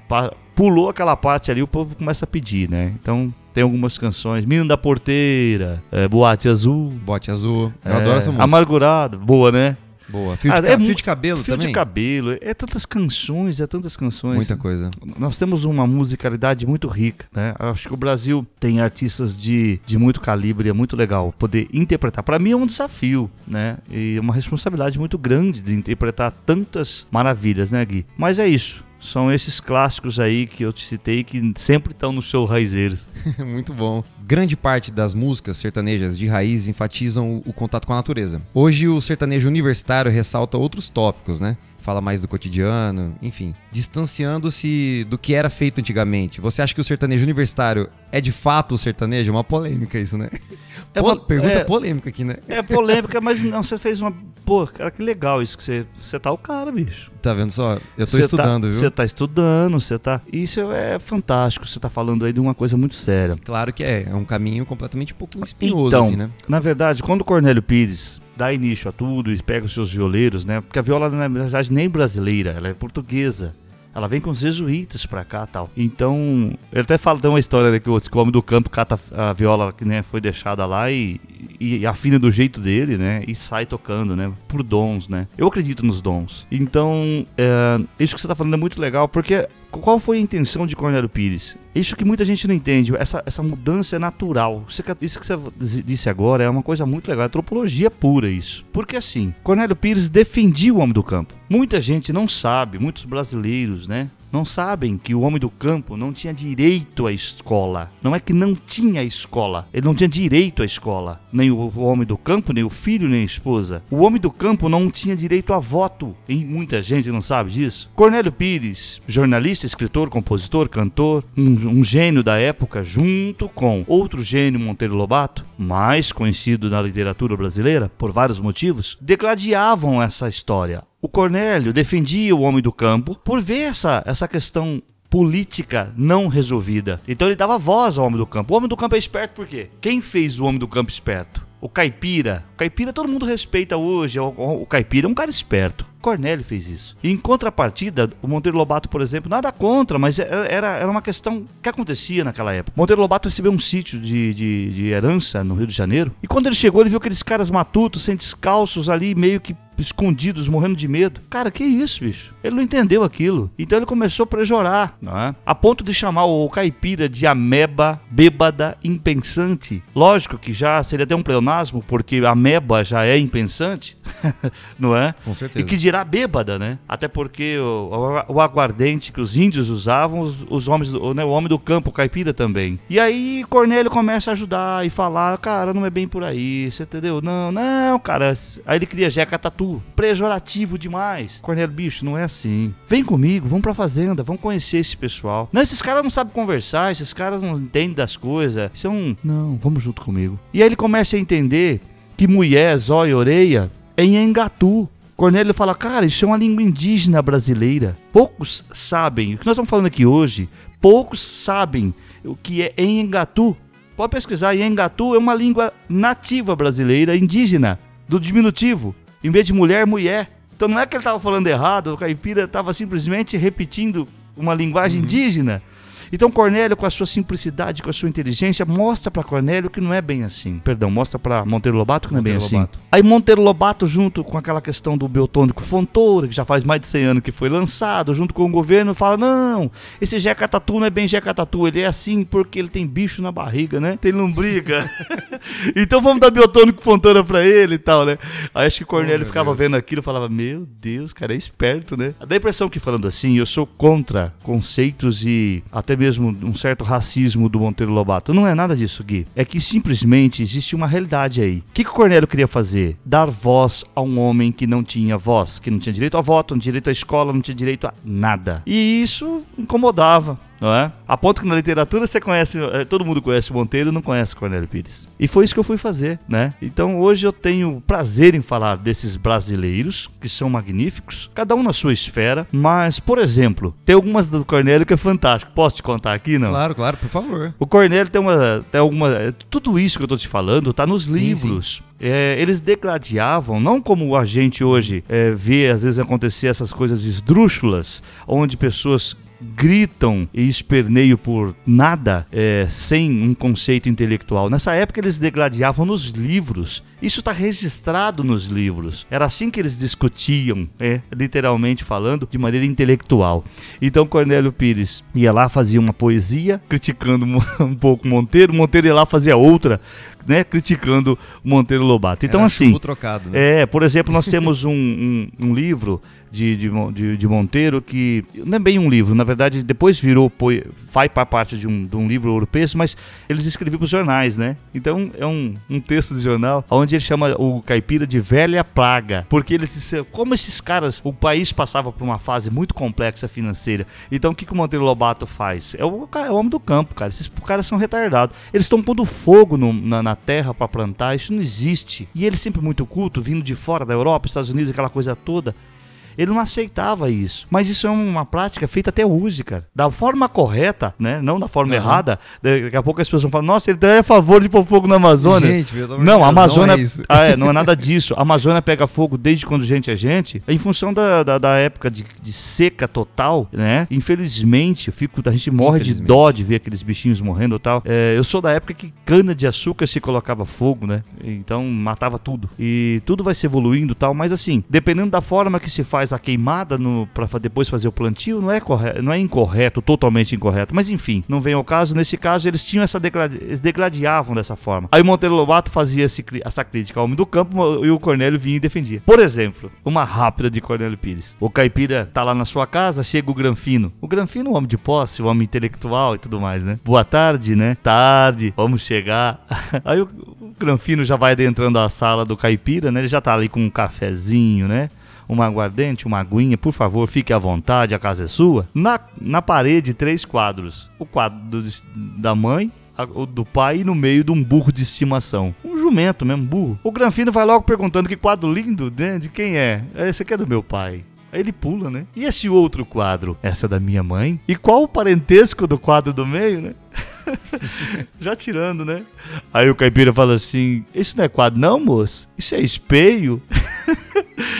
Pulou aquela parte ali, o povo começa a pedir, né? Então tem algumas canções. Menino da Porteira, é, Boate Azul. Bote azul. Eu é, adoro essa música. Amargurado, boa, né? Boa. Fio, de, Ah, ca- é fio de cabelo Fio também? de cabelo, é tantas canções, é tantas canções. Muita coisa. Nós temos uma musicalidade muito rica, né? Acho que o Brasil tem artistas de, de muito calibre, é muito legal poder interpretar. Para mim é um desafio, né? E uma responsabilidade muito grande de interpretar tantas maravilhas, né, Gui? Mas é isso. São esses clássicos aí que eu te citei que sempre estão no show Raizeiros. Muito bom. Grande parte das músicas sertanejas de raiz enfatizam o, o contato com a natureza. Hoje o sertanejo universitário ressalta outros tópicos, né? Fala mais do cotidiano, enfim, distanciando-se do que era feito antigamente. Você acha que o sertanejo universitário é de fato o sertanejo? É uma polêmica isso, né? É uma- pergunta é- polêmica aqui, né? É polêmica, mas não, você fez uma. Pô, cara, que legal isso que você. Você tá o cara, bicho. Tá vendo só? Eu tô Você estudando, tá, viu? Você tá estudando, você tá. Isso é fantástico. Você tá falando aí de uma coisa muito séria. Claro que é, é um caminho completamente um pouco espinhoso, Então, assim, né? na verdade, quando o Cornélio Pires dá início a tudo e pega os seus violeiros, né? Porque a viola, na verdade, nem brasileira, ela é portuguesa. Ela vem com os jesuítas pra cá tal. Então, ele até fala, tem uma história né, que o homem do campo cata a viola que né, foi deixada lá e, e afina do jeito dele, né? E sai tocando, né? Por dons, né? Eu acredito nos dons. Então, é, isso que você tá falando é muito legal, porque Qual foi a intenção de Cornélio Pires? Isso que muita gente não entende, essa, essa mudança é natural. Isso que, você disse agora é uma coisa muito legal, é antropologia pura isso. Porque assim, Cornélio Pires defendia o homem do campo. Muita gente não sabe, muitos brasileiros, né? Não sabem que o homem do campo não tinha direito à escola. Não é que não tinha escola, ele não tinha direito à escola. Nem o homem do campo, nem o filho, nem a esposa. O homem do campo não tinha direito a voto. E muita gente não sabe disso. Cornélio Pires, jornalista, escritor, compositor, cantor, um, um gênio da época, junto com outro gênio, Monteiro Lobato, mais conhecido na literatura brasileira por vários motivos, degladiavam essa história o Cornélio defendia o homem do campo por ver essa, essa questão política não resolvida. Então ele dava voz ao homem do campo. O homem do campo é esperto por quê? Quem fez o homem do campo esperto? O caipira. O caipira todo mundo respeita hoje. O, o caipira é um cara esperto. Cornélio fez isso. E em contrapartida, o Monteiro Lobato, por exemplo, nada contra, mas é, era, era uma questão que acontecia naquela época. Monteiro Lobato recebeu um sítio de, de, de herança no Rio de Janeiro. E quando ele chegou, ele viu aqueles caras matutos, sem descalços ali, meio que escondidos, morrendo de medo. Cara, que isso, bicho? Ele não entendeu aquilo. Então ele começou a prejorar, não é? A ponto de chamar o caipira de ameba bêbada impensante. Lógico que já seria até um pleonasmo, porque ameba já é impensante, não é? Com certeza. E que dirá bêbada, né? Até porque o, o, o aguardente que os índios usavam, os, os homens, o, né, o homem do campo, o caipira também. E aí Cornélio começa a ajudar e falar, cara, não é bem por aí, você entendeu? Não, não, cara. Aí ele cria Jeca Tatu pejorativo demais. Cornélio, bicho, não é assim. Vem comigo, vamos pra fazenda, vamos conhecer esse pessoal. Não, esses caras não sabem conversar, esses caras não entendem das coisas. São. Não, vamos junto comigo. E aí ele começa a entender que mulher, zóio e orelha é em Engatu. Cornélio fala, cara, isso é uma língua indígena brasileira. Poucos sabem, o que nós estamos falando aqui hoje, poucos sabem o que é Engatu. Pode pesquisar, Engatu é uma língua nativa brasileira, indígena, do diminutivo. Em vez de mulher, mulher. Então não é que ele estava falando errado, o caipira estava simplesmente repetindo uma linguagem uhum. indígena. Então Cornélio, com a sua simplicidade, com a sua inteligência, mostra para Cornélio que não é bem assim. Perdão, mostra para Monteiro Lobato que não Monteiro é bem assim. Lobato. assim. Aí Monteiro Lobato, junto com aquela questão do biotônico Fontoura, que já faz mais de 100 anos que foi lançado, junto com o governo, fala: não, esse Jeca Tatu não é bem Jeca Tatu, ele é assim porque ele tem bicho na barriga, né? Tem lombriga. então vamos dar biotônico Fontoura para ele e tal, né? Aí acho que Cornélio oh, ficava Deus. vendo aquilo e falava: meu Deus, cara, é esperto, né? Dá a impressão que falando assim, eu sou contra conceitos e até mesmo mesmo um certo racismo do Monteiro Lobato. Não é nada disso, Gui. É que simplesmente existe uma realidade aí. O que, que o Cornélio queria fazer? Dar voz a um homem que não tinha voz, que não tinha direito a voto, não tinha direito à escola, não tinha direito a nada. E isso incomodava não é? A ponto que na literatura você conhece, eh, todo mundo conhece Monteiro, não conhece Cornélio Pires. E foi isso que eu fui fazer, né? Então hoje eu tenho prazer em falar desses brasileiros que são magníficos, cada um na sua esfera, mas por exemplo, tem algumas do Cornélio que é fantástico. Posso te contar aqui, não? Claro, claro, por favor. O Cornélio tem uma, tem alguma, tudo isso que eu tô te falando tá nos sim, livros. Sim. É, eles degladiavam, não como a gente hoje é, vê às vezes acontecer essas coisas esdrúxulas, onde pessoas gritam e esperneiam por nada é, sem um conceito intelectual. Nessa época eles degladiavam nos livros. Isso está registrado nos livros. Era assim que eles discutiam, é, literalmente falando, de maneira intelectual. Então Cornélio Pires ia lá, fazia uma poesia, criticando um pouco Monteiro, Monteiro ia lá, fazia outra, né, criticando Monteiro Lobato. Então, Era assim. Trocado, né? É, por exemplo, nós temos um, um, um livro de, de, de, Monteiro que. Não é bem um livro, na verdade, depois virou. Faz para parte de um, de um livro europeu, mas eles escreviam para os jornais, né? Então é um, um texto de jornal onde ele chama o caipira de velha praga. Porque eles. Como esses caras. O país passava por uma fase muito complexa financeira. Então o que, que o Monteiro Lobato faz? É o, é o homem do campo, cara. Esses caras são retardados. Eles estão pondo fogo no, na, na terra para plantar, isso não existe. E ele sempre muito culto, vindo de fora da Europa, Estados Unidos, aquela coisa toda. Ele não aceitava isso. Mas isso é uma prática feita até hoje, cara. Da forma correta, né? Não da forma uhum. errada. Daqui a pouco as pessoas vão falar, nossa, ele é a favor de pôr fogo na Amazônia. Gente, não, a Amazônia. Não é, ah, é, não é nada disso. A Amazônia pega fogo desde quando gente é gente, em função da, da, da época de, de, seca total, né? Infelizmente, eu fico, a gente morre de dó de ver aqueles bichinhos morrendo e tal. É, eu sou da época que cana de açúcar se colocava fogo, né? Então matava tudo. E tudo vai se evoluindo e tal, mas assim, dependendo da forma que se faz faz a queimada para depois fazer o plantio, não é, correto, não é incorreto, totalmente incorreto. Mas enfim, não vem ao caso. Nesse caso, eles tinham essa eles degladiavam dessa forma. Aí o Monteiro Lobato fazia esse, essa crítica ao homem do campo e o Cornélio vinha e defendia. Por exemplo, uma rápida de Cornélio Pires. O caipira tá lá na sua casa, chega o Granfino. O Granfino, um homem de posse, um homem intelectual e tudo mais, né? Boa tarde, né? Tarde, vamos chegar. Aí o, o Granfino já vai adentrando a sala do caipira, né? Ele já tá ali com um cafezinho, né? Uma aguardente, uma aguinha, por favor, fique à vontade, a casa é sua. Na, na parede, três quadros: o quadro do, da mãe, o do pai e no meio de um burro de estimação. Um jumento mesmo, burro. O Granfino vai logo perguntando que quadro lindo, né? De quem é? Esse aqui é do meu pai. Aí ele pula, né? E esse outro quadro? Essa é da minha mãe? E qual o parentesco do quadro do meio, né? Já tirando, né? Aí o caipira fala assim: Isso não é quadro, não, moço? Isso é espelho.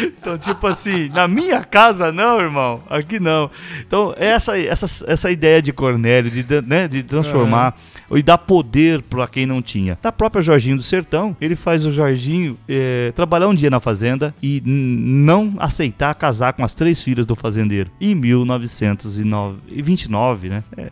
então, tipo assim, na minha casa não, irmão. Aqui não. Então, essa, essa, essa ideia de Cornélio, de, né, de transformar. Uhum e dar poder para quem não tinha. Da própria Jorginho do Sertão, ele faz o Jorginho é, trabalhar um dia na fazenda e não aceitar casar com as três filhas do fazendeiro. Em 1929, né? É, é,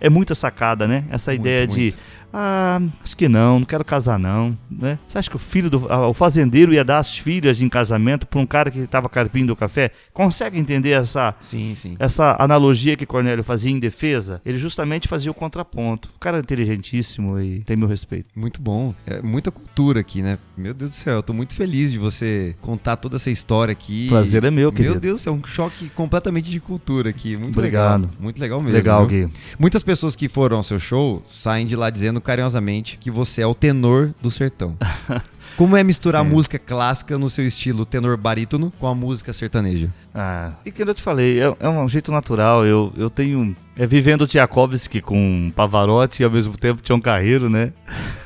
é muita sacada, né? Essa muito, ideia muito. de ah, acho que não, não quero casar não, né? Você acha que o filho do o fazendeiro ia dar as filhas em casamento para um cara que estava carpindo o café? Consegue entender essa sim, sim. essa analogia que Cornélio fazia em defesa? Ele justamente fazia o contraponto. O cara é inteligentíssimo e tem meu respeito. Muito bom. É muita cultura aqui, né? Meu Deus do céu, eu tô muito feliz de você contar toda essa história aqui. Prazer é meu, querido. Meu Deus céu, um choque completamente de cultura aqui. Muito Obrigado. legal. Muito legal mesmo. Legal, Gui. Muitas pessoas que foram ao seu show saem de lá dizendo carinhosamente que você é o tenor do sertão. Como é misturar Sim. música clássica no seu estilo tenor barítono com a música sertaneja? Ah, e que eu te falei, é, é um jeito natural. Eu, eu tenho. É vivendo Tchaikovsky com Pavarotti e ao mesmo tempo Tião Carreiro, né?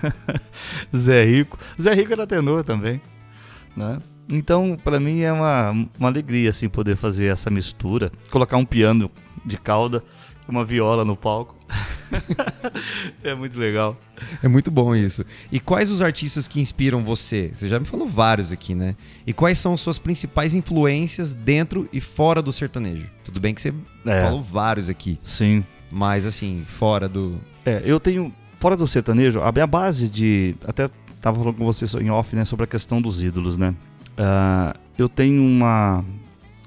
Zé Rico. Zé Rico era tenor também, né? Então, para mim é uma, uma alegria assim poder fazer essa mistura, colocar um piano de cauda, uma viola no palco. é muito legal. É muito bom isso. E quais os artistas que inspiram você? Você já me falou vários aqui, né? E quais são suas principais influências dentro e fora do sertanejo? Tudo bem que você é. falou vários aqui. Sim. Mas assim, fora do. É, eu tenho. Fora do sertanejo, a minha base de. Até tava falando com você em off, né? Sobre a questão dos ídolos, né? Uh, eu tenho uma,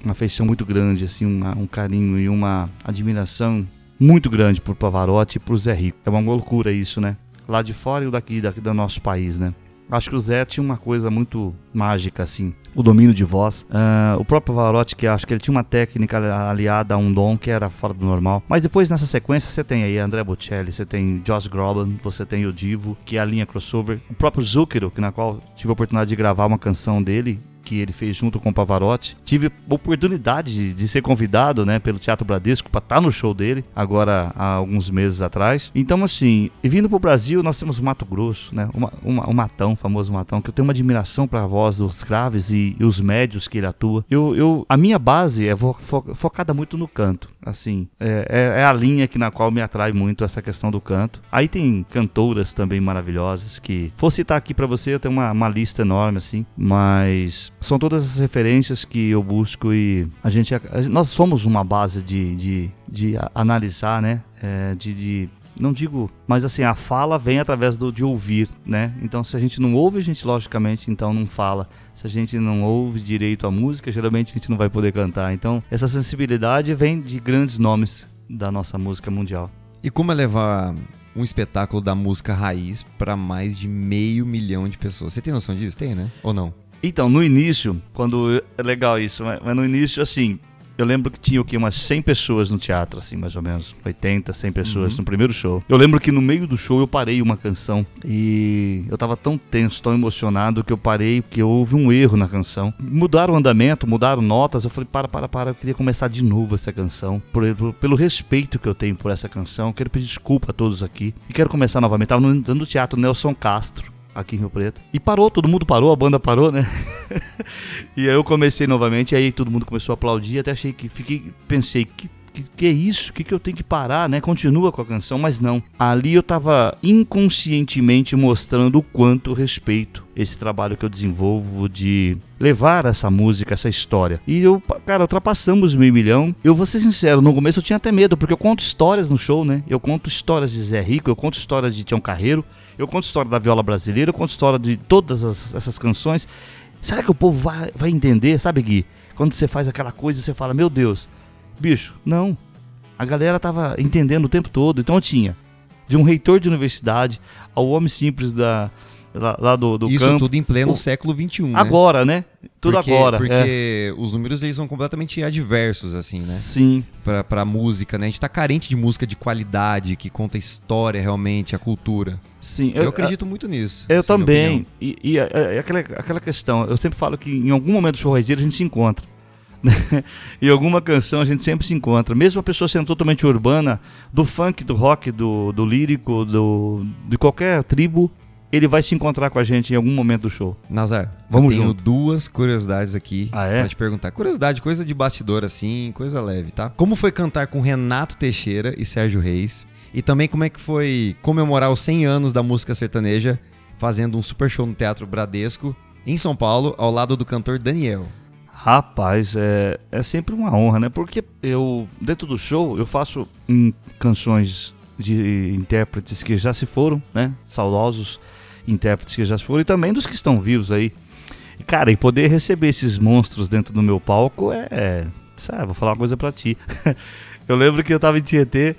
uma afeição muito grande, assim, uma, um carinho e uma admiração muito grande por Pavarotti e por Zé Rico. É uma loucura isso, né? Lá de fora e daqui, daqui do nosso país, né? Acho que o Zé tinha uma coisa muito mágica, assim, o domínio de voz. Uh, o próprio Pavarotti, que acho que ele tinha uma técnica aliada a um dom que era fora do normal. Mas depois, nessa sequência, você tem aí André Bocelli, você tem Josh Groban, você tem o Divo, que é a linha crossover. O próprio Zucchero, que na qual tive a oportunidade de gravar uma canção dele, que ele fez junto com o Pavarotti. Tive oportunidade de, de ser convidado, né, pelo Teatro Bradesco para estar tá no show dele, agora há alguns meses atrás. Então, assim, e vindo pro Brasil, nós temos o Mato Grosso, né, uma, uma, o Matão, o famoso Matão, que eu tenho uma admiração para a voz dos graves e, e, os médios que ele atua. Eu, eu, a minha base é fo, fo, focada muito no canto, assim, é, é, é a linha que na qual me atrai muito essa questão do canto. Aí tem cantoras também maravilhosas que, vou citar aqui para você, eu tenho uma, uma lista enorme, assim, mas são todas as referências que eu busco e a gente nós somos uma base de, de, de analisar né é, de, de, não digo mas assim a fala vem através do de ouvir né então se a gente não ouve a gente logicamente então não fala se a gente não ouve direito a música geralmente a gente não vai poder cantar então essa sensibilidade vem de grandes nomes da nossa música mundial e como é levar um espetáculo da música raiz para mais de meio milhão de pessoas. Você tem noção disso? Tem, né? Ou não? Então, no início, quando. É legal isso, mas no início, assim, eu lembro que tinha o quê? Umas 100 pessoas no teatro, assim, mais ou menos. 80, 100 pessoas uhum. no primeiro show. Eu lembro que no meio do show eu parei uma canção e eu tava tão tenso, tão emocionado que eu parei porque houve um erro na canção. Mudaram o andamento, mudaram notas. Eu falei, para, para, para, eu queria começar de novo essa canção. Por, por, pelo respeito que eu tenho por essa canção, quero pedir desculpa a todos aqui e quero começar novamente. Tava no, no teatro Nelson Castro aqui em Rio Preto. E parou, todo mundo parou, a banda parou, né? e aí eu comecei novamente, aí todo mundo começou a aplaudir, até achei que fiquei, pensei que que, que é isso? Que, que eu tenho que parar, né? Continua com a canção, mas não. Ali eu tava inconscientemente mostrando o quanto respeito esse trabalho que eu desenvolvo de levar essa música, essa história. E eu, cara, ultrapassamos meio milhão. Eu vou ser sincero, no começo eu tinha até medo, porque eu conto histórias no show, né? Eu conto histórias de Zé Rico, eu conto histórias de Tião Carreiro, eu conto história da viola brasileira, eu conto história de todas as, essas canções. Será que o povo vai, vai entender, sabe, Gui? Quando você faz aquela coisa, você fala, meu Deus, bicho, não. A galera tava entendendo o tempo todo. Então eu tinha de um reitor de universidade ao homem simples da, lá, lá do, do Isso campo. tudo em pleno O- século XXI, né? Agora, né? Tudo porque, agora. Porque é. os números eles são completamente adversos, assim, né? Sim, Pra, pra música, né? A gente tá carente de música de qualidade, que conta a história realmente, a cultura. sim. Eu, acredito muito nisso. Eu a minha também. opinião. E, e é, é aquela, aquela questão, eu sempre falo que em algum momento do churrasqueiro a gente se encontra. em alguma canção a gente sempre se encontra. Mesmo a pessoa sendo totalmente urbana, do funk, do rock, do, do lírico, do, de qualquer tribo, ele vai se encontrar com a gente em algum momento do show. Nazar, Vamos eu tenho junto. duas curiosidades aqui Ah, é? pra te perguntar. Curiosidade, coisa de bastidor assim, coisa leve, tá? Como foi cantar com Renato Teixeira e Sérgio Reis? E também como é que foi comemorar os 100 anos da música sertaneja fazendo um super show no Teatro Bradesco, em São Paulo, ao lado do cantor Daniel? Rapaz, é, é sempre uma honra, né? Porque eu, dentro do show, eu faço canções de intérpretes que já se foram, né? Saudosos intérpretes que já se foram e também dos que estão vivos aí. Cara, e poder receber esses monstros dentro do meu palco é. é sabe, vou falar uma coisa pra ti. eu lembro que eu tava em Tietê,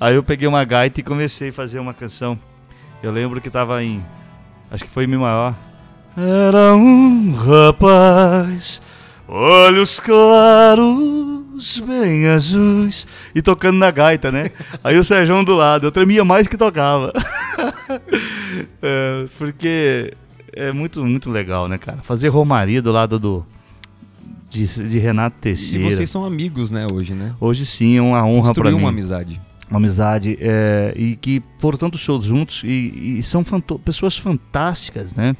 aí eu peguei uma gaita e comecei a fazer uma canção. Eu lembro que tava em. Acho que foi em Mi maior. Era um rapaz, olhos claros, bem azuis, e tocando na gaita, né? Aí o Sérgio do lado, eu tremia mais que tocava. É, porque é muito, muito legal, né, cara? Fazer romaria do lado do. De, de Renato E Teixeira. vocês são amigos, né, hoje, né? Hoje sim é uma honra pra Construiu mim uma amizade. uma amizade é, e que foram tantos shows juntos e, e são pessoas fantásticas, né?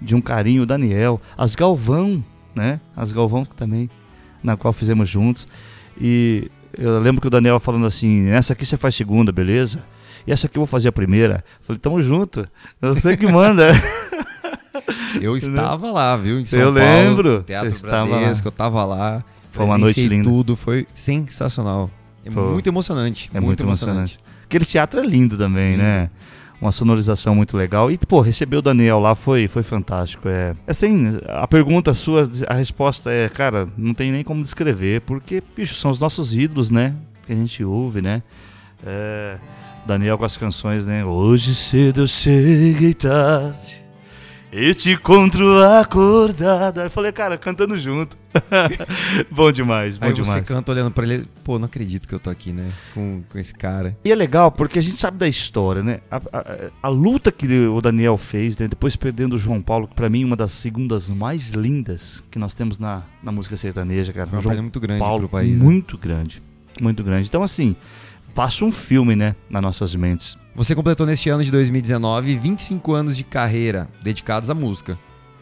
De um carinho, o Daniel, as Galvão, né? As Galvão também, na qual fizemos juntos. E eu lembro que o Daniel falando assim: essa aqui você faz segunda, beleza? E essa aqui eu vou fazer a primeira. Eu falei, tamo junto, eu sei que manda. Eu estava lá, viu? Em São Eu Paulo, lembro, Teatro você estava lá. Bradesco, eu tava lá. Foi uma noite linda. tudo, foi sensacional. É Foi. muito emocionante. É muito, emocionante. Aquele teatro é lindo também, né? Uma sonorização muito legal. E, pô, receber o Daniel lá foi, foi fantástico. É, assim, a pergunta sua, a resposta é, cara, não tem nem como descrever, porque, bicho, são os nossos ídolos, né? Que a gente ouve, né? É, Daniel com as canções, né? Hoje cedo eu cheguei tarde e te encontro acordada. Eu falei, cara, cantando junto. bom demais, bom Aí demais. você canta olhando pra ele, pô, não acredito que eu tô aqui, né? Com, com esse cara. E é legal porque a gente sabe da história, né? A, a- a luta que o Daniel fez, né? depois perdendo o João Paulo, que pra mim é uma das segundas mais lindas que nós temos na, na música sertaneja, cara. Foi uma João muito grande Paulo, pro país. né? Muito grande, muito grande. Então, assim, passa um filme, né? Nas nossas mentes. Você completou neste ano de 2019 25 anos de carreira dedicados à música.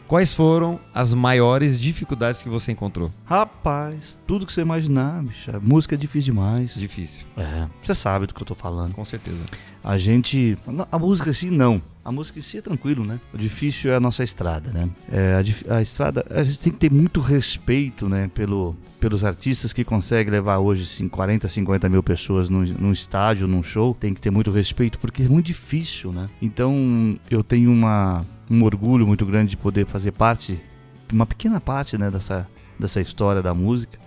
Quais foram as maiores dificuldades que você encontrou? Rapaz, tudo que você imaginar, bicho. A música é difícil demais. Difícil, É, você sabe do que eu tô falando. com certeza. A gente. não, A música em si, não. A música em si é tranquilo, né? O difícil é a nossa estrada, né? É, a, a estrada, a gente tem que ter muito respeito, né? Pelo, pelos artistas que conseguem levar hoje assim, 40, 50 mil pessoas num, num estádio, num show. Tem que ter muito respeito, porque é muito difícil, né? Então, eu tenho uma, um orgulho muito grande de poder fazer parte, uma pequena parte, né? Dessa, dessa história da música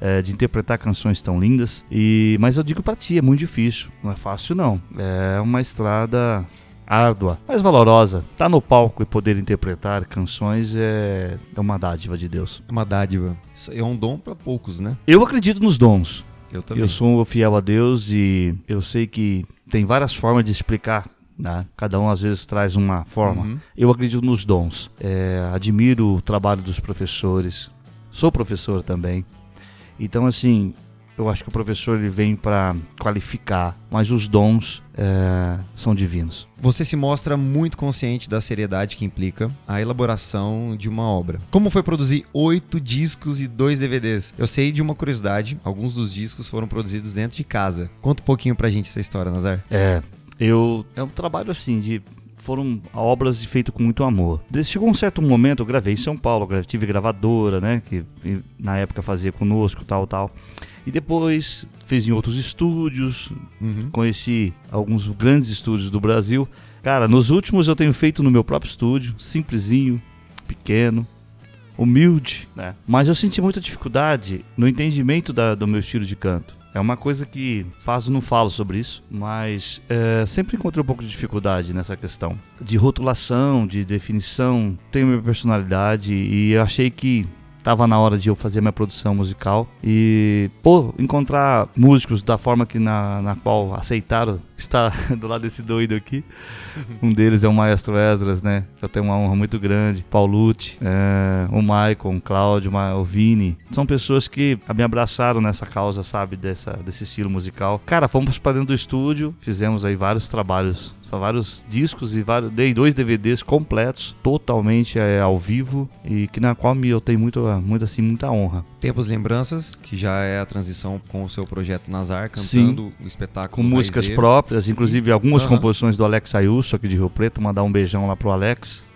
é, de interpretar canções tão lindas. E mas eu digo pra ti, é muito difícil. Não é fácil não. É uma estrada árdua, mas valorosa. Tá no palco e poder interpretar canções é, é uma dádiva de Deus. É uma dádiva. Isso É um dom pra poucos, né? Eu acredito nos dons. Eu também. Eu sou fiel a Deus e eu sei que tem várias formas de explicar. Né? Cada um às vezes traz uma forma. Uhum. Eu acredito nos dons. É, admiro o trabalho dos professores. Sou professor também. Então, assim, eu acho que o professor ele vem para qualificar, mas os dons é, são divinos. Você se mostra muito consciente da seriedade que implica a elaboração de uma obra. Como foi produzir oito discos e dois DVDs? Eu sei de uma curiosidade, alguns dos discos foram produzidos dentro de casa. Conta um pouquinho pra gente essa história, Nazar. É, eu é um trabalho assim de foram obras feitas com muito amor. Chegou um certo momento, eu gravei em São Paulo, tive gravadora, né, que na época fazia conosco, tal, tal. E depois fiz em outros estúdios, uhum. conheci alguns grandes estúdios do Brasil. Cara, nos últimos eu tenho feito no meu próprio estúdio, simplesinho, pequeno, humilde, né? Mas eu senti muita dificuldade no entendimento da, do meu estilo de canto. É uma coisa que faz não falo sobre isso, mas é, sempre encontrei um pouco de dificuldade nessa questão de rotulação, de definição. Tenho minha personalidade e achei que tava na hora de eu fazer minha produção musical e, pô, encontrar músicos da forma que na, na qual aceitaram estar do lado desse doido aqui. Um deles é o Maestro Esdras, né? Eu tenho uma honra muito grande. Paulucci, é, o Michael, o Cláudio, o Vini. São pessoas que me abraçaram nessa causa, sabe? Dessa, desse estilo musical. Cara, fomos para dentro do estúdio, fizemos aí vários trabalhos vários discos e vários, dei dois DVDs completos, totalmente é, ao vivo e que na qual eu tenho muito, muito assim, muita honra. Tempos Lembranças, que já é a transição com o seu projeto Nazar, cantando o espetáculo. Com músicas próprias, inclusive algumas composições do Alex Ayuso aqui de Rio Preto, mandar um beijão lá pro Alex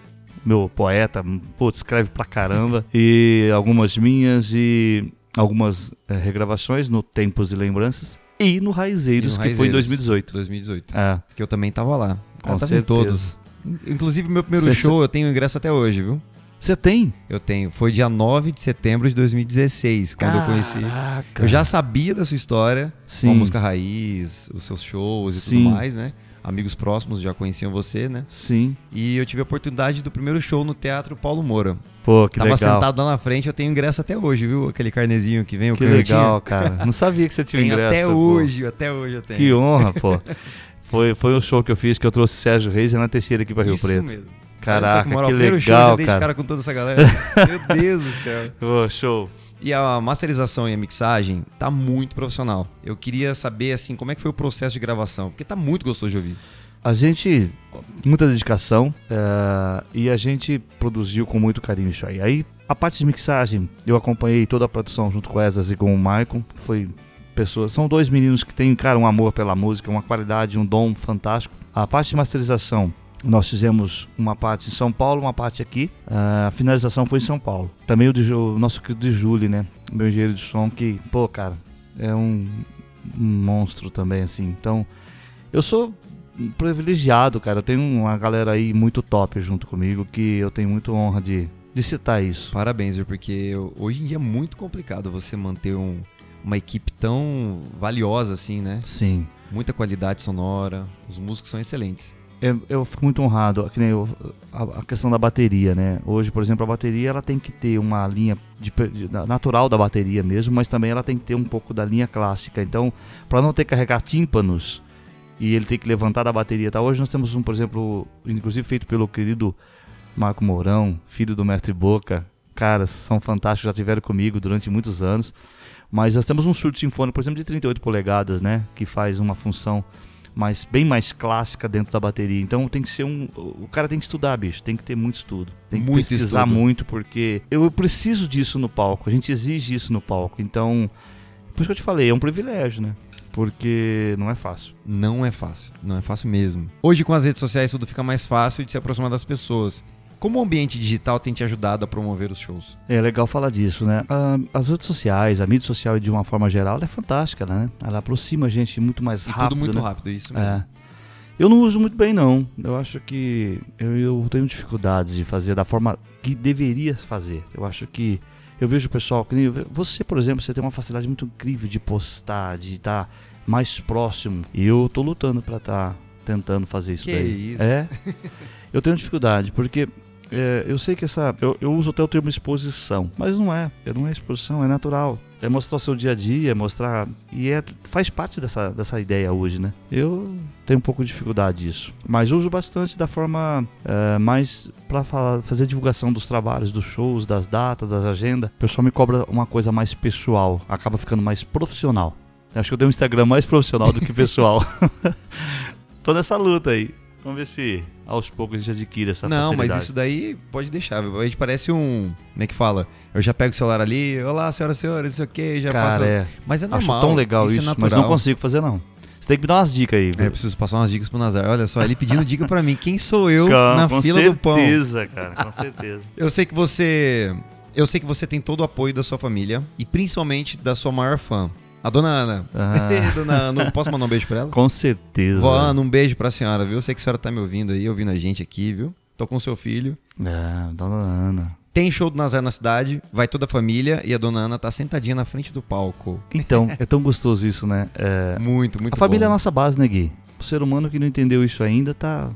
meu poeta, putz, escreve pra caramba. e algumas minhas e algumas é, regravações no Tempos e Lembranças e no Raizeiros, e no que foi em 2018. 2018. É. Que eu também tava lá. Com eu certeza. todos. Inclusive, meu primeiro Cê show, eu tenho ingresso até hoje, viu? Você tem? Eu tenho. Foi dia 9 de setembro de 2016, quando Caraca. eu conheci. Eu já sabia da sua história, Sim. com a música raiz, os seus shows e Sim. tudo mais, né? Amigos próximos já conheciam você, né? Sim. E eu tive a oportunidade do primeiro show no Teatro Paulo Moura. Pô, que Tava legal. sentado lá na frente, eu tenho ingresso até hoje, viu? Aquele carnezinho que vem, o que legal, cara. Não sabia que você tinha ingresso. Até pô. hoje, até hoje eu tenho. Que honra, pô. Foi, foi um show que eu fiz que eu trouxe Sérgio Reis e Ana Teixeira aqui pra Rio Isso Preto. mesmo. Caraca, que, moral, que legal, show, eu já dei cara. de cara com toda essa galera. Meu Deus do céu. Pô, show. E a masterização e a mixagem tá muito profissional. Eu queria saber, assim, como é que foi o processo de gravação, porque tá muito gostoso de ouvir. A gente, muita dedicação, é, e a gente produziu com muito carinho isso aí. Aí, a parte de mixagem, eu acompanhei toda a produção junto com o Esas e com o Michael. Foi pessoas, são dois meninos que têm, cara, um amor pela música, uma qualidade, um dom fantástico. A parte de masterização, nós fizemos uma parte em São Paulo, uma parte aqui. A finalização foi em São Paulo. Também o, de, o nosso querido de Júlio, né? Meu engenheiro de som, que, pô, cara, é um, um monstro também, assim. Então, eu sou privilegiado, cara. Eu tenho uma galera aí muito top junto comigo que eu tenho muita honra de, de citar isso. Parabéns, viu? Porque hoje em dia é muito complicado você manter um, uma equipe tão valiosa assim, né? Sim. Muita qualidade sonora, os músicos são excelentes. Eu, eu fico muito honrado, que nem eu, a, a, questão da bateria, né? Hoje, por exemplo, a bateria ela tem que ter uma linha de, de, natural da bateria mesmo, mas também ela tem que ter um pouco da linha clássica. Então, para não ter que carregar tímpanos, e ele tem que levantar da bateria. Tá? Hoje nós temos um, por exemplo, inclusive feito pelo querido Marco Mourão, filho do mestre Boca. Caras, são fantásticos, já tiveram comigo durante muitos anos. Mas nós temos um surto sinfônico, por exemplo, de 38 polegadas, né? Que faz uma função mais, bem mais clássica dentro da bateria. Então tem que ser um. O cara tem que estudar, bicho. Tem que ter muito estudo. Tem que muito pesquisar estudo. muito, porque eu preciso disso no palco. A gente exige isso no palco. Então, por isso que eu te falei, é um privilégio, né? porque não é fácil. Não é fácil, não é fácil mesmo. Hoje com as redes sociais tudo fica mais fácil de se aproximar das pessoas. Como o ambiente digital tem te ajudado a promover os shows? É legal falar disso, né? Ah, as redes sociais, a mídia social de uma forma geral, é fantástica, né? Ela aproxima a gente muito mais e rápido. Tudo muito né? rápido, isso mesmo. É. Eu não uso muito bem, não. Eu acho que eu, eu tenho dificuldades de fazer da forma que deveria fazer. Eu acho que eu vejo o pessoal, você, por exemplo, você tem uma facilidade muito incrível de postar, de estar mais próximo. E eu tô lutando para estar tá tentando fazer isso que daí. Isso? É. Eu tenho dificuldade, porque é, eu sei que essa. Eu, eu, uso até o termo exposição, mas não é. Não é exposição, é natural. É mostrar o seu dia a dia, é mostrar. E é, faz parte dessa, dessa ideia hoje, né? Eu tenho um pouco de dificuldade disso. Mas uso bastante da forma é, mais para fazer divulgação dos trabalhos, dos shows, das datas, das agendas. O pessoal me cobra uma coisa mais pessoal, acaba ficando mais profissional. Acho que eu tenho um Instagram mais profissional do que pessoal. Tô nessa luta aí. Vamos ver se aos poucos a gente adquire essa Não, facilidade. mas isso daí pode deixar. A gente parece um. Como é que fala? Eu já pego o celular ali, olá, senhora, senhora, isso aqui, já Cara, faço. é. Mas é Acho normal. tão legal isso, é mas natural. não consigo fazer não. Você tem que me dar umas dicas aí. É, eu preciso passar umas dicas pro Nazar. Olha só, ele pedindo dica pra mim. Quem sou eu Com- na com fila do pão? certeza, cara, com certeza. Eu sei que você. Eu sei que você tem todo o apoio da sua família e principalmente da sua maior fã, a dona Ana. Ah. dona Ana, posso mandar um beijo pra ela? Com certeza. Vó Ana, um beijo pra senhora, viu? Eu sei que a senhora tá me ouvindo aí, ouvindo a gente aqui, viu? Tô com seu filho. É, dona Ana. Tem show do Nazar na cidade, vai toda a família e a dona Ana tá sentadinha na frente do palco. Então, é tão gostoso isso, né? É, Muito, muito a família é a bom. nossa base, né, Gui? O ser humano que não entendeu isso ainda tá,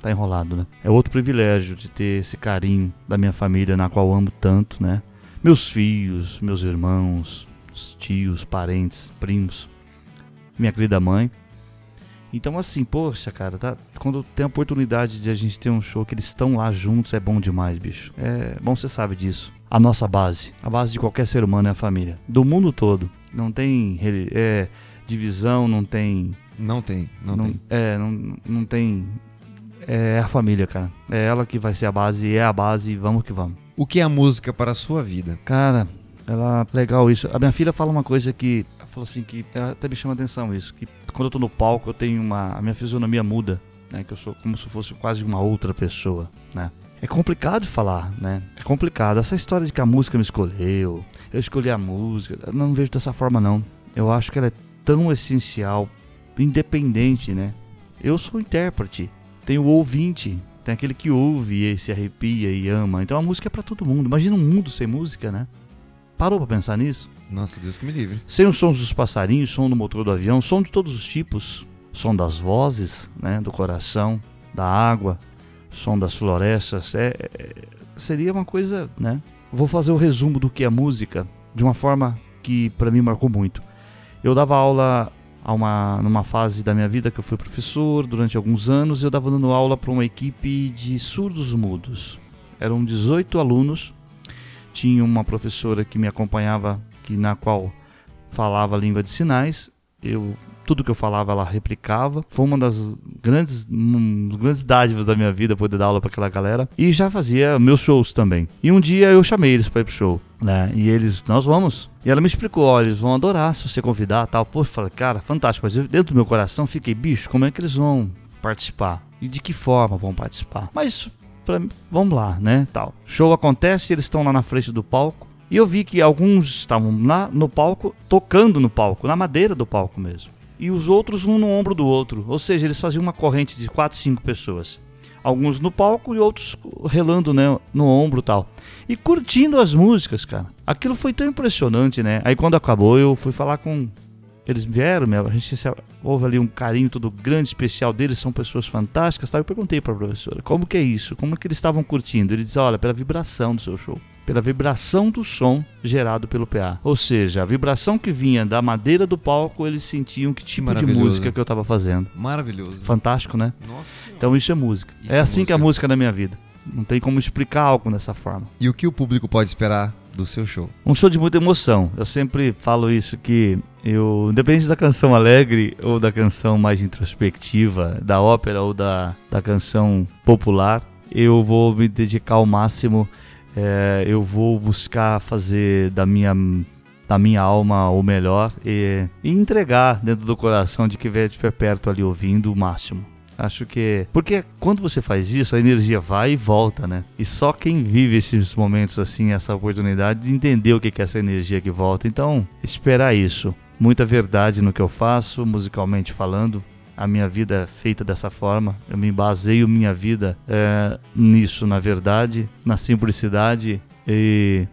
tá enrolado, né? É outro privilégio de ter esse carinho da minha família, na qual eu amo tanto, né? Meus filhos, meus irmãos, os tios, parentes, primos, minha querida mãe. Então, assim, poxa, cara, tá, quando tem a oportunidade de a gente ter um show que eles estão lá juntos, é bom demais, bicho. É bom, você sabe disso. A nossa base, a base de qualquer ser humano é a família. Do mundo todo. Não tem é, divisão, não tem Não tem, não, tem. É, não, não tem. É a família, cara. É ela que vai ser a base, é a base, vamos que vamos. O que é a música para a sua vida? Cara, ela. Legal isso. A minha filha fala uma coisa que. Falou assim que. ela Até me chama atenção isso. Que quando eu tô no palco, eu tenho uma. A minha fisionomia muda, né? Que eu sou como se fosse quase uma outra pessoa, né? É complicado falar, né? É complicado. Essa história de que a música me escolheu, eu escolhi a música, não vejo dessa forma, não. Eu acho que ela é tão essencial, independente, né? Eu sou intérprete, tem o ouvinte, tem aquele que ouve e se arrepia e ama. Então a música é pra todo mundo. Imagina um mundo sem música, né? Parou pra pensar nisso? Nossa, Deus que me livre. Sem os sons dos passarinhos, som do motor do avião, som de todos os tipos, som das vozes, né, do coração, da água, som das florestas, é, é- seria uma coisa, né? Vou fazer o resumo do que é música de uma forma que pra mim marcou muito. Eu dava aula a uma, numa fase da minha vida que eu fui professor durante alguns anos, eu dava dando aula para uma equipe de surdos mudos. Eram 18 alunos. Tinha uma professora que me acompanhava, que na qual falava a língua de sinais. Eu tudo que eu falava ela replicava. Foi uma das grandes, um, grandes dádivas da minha vida poder dar aula para aquela galera. E já fazia meus shows também. E um dia eu chamei eles para ir pro show, né? E eles, nós vamos. E ela me explicou, olha, eles vão adorar se você convidar, tal. Pô, eu falei, cara, fantástico. Mas eu, dentro do meu coração fiquei, bicho, como é que eles vão participar? E de que forma vão participar? Mas vamos lá, né? Tal. Show acontece, eles estão lá na frente do palco. E eu vi que alguns estavam lá no palco, tocando no palco, na madeira do palco mesmo. E os outros um no ombro do outro. Ou seja, eles faziam uma corrente de 4, 5 pessoas. Alguns no palco e outros relando né, no ombro tal. E curtindo as músicas, cara. Aquilo foi tão impressionante, né? Aí quando acabou, eu fui falar com. Eles vieram, a gente se- houve ali um carinho todo grande, especial deles, são pessoas fantásticas. Tal. Eu perguntei para a professora, como que é isso? Como que eles estavam curtindo? Ele disse, olha, pela vibração do seu show. Pela vibração do som gerado pelo PA. Ou seja, a vibração que vinha da madeira do palco, eles sentiam que tipo de música que eu estava fazendo. Maravilhoso. Fantástico, né? Nossa senhora. Então isso é música. Isso é é assim que é a música. música na minha vida. Não tem como explicar algo dessa forma. E o que o público pode esperar do seu show? Um show de muita emoção. Eu sempre falo isso que eu, independente da canção alegre ou da canção mais introspectiva, da ópera ou da, da canção popular, eu vou me dedicar ao máximo. é, eu vou buscar fazer da minha da minha alma o melhor e, e entregar dentro do coração de quem estiver perto ali ouvindo o máximo. Acho que. Porque quando você faz isso, a energia vai e volta, né? E só quem vive esses momentos assim, essa oportunidade de entender o que é essa energia que volta. Então, esperar isso. Muita verdade no que eu faço, musicalmente falando. A minha vida é feita dessa forma. Eu me baseio minha vida é, nisso, na verdade, na simplicidade. E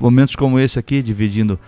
momentos como esse aqui, dividindo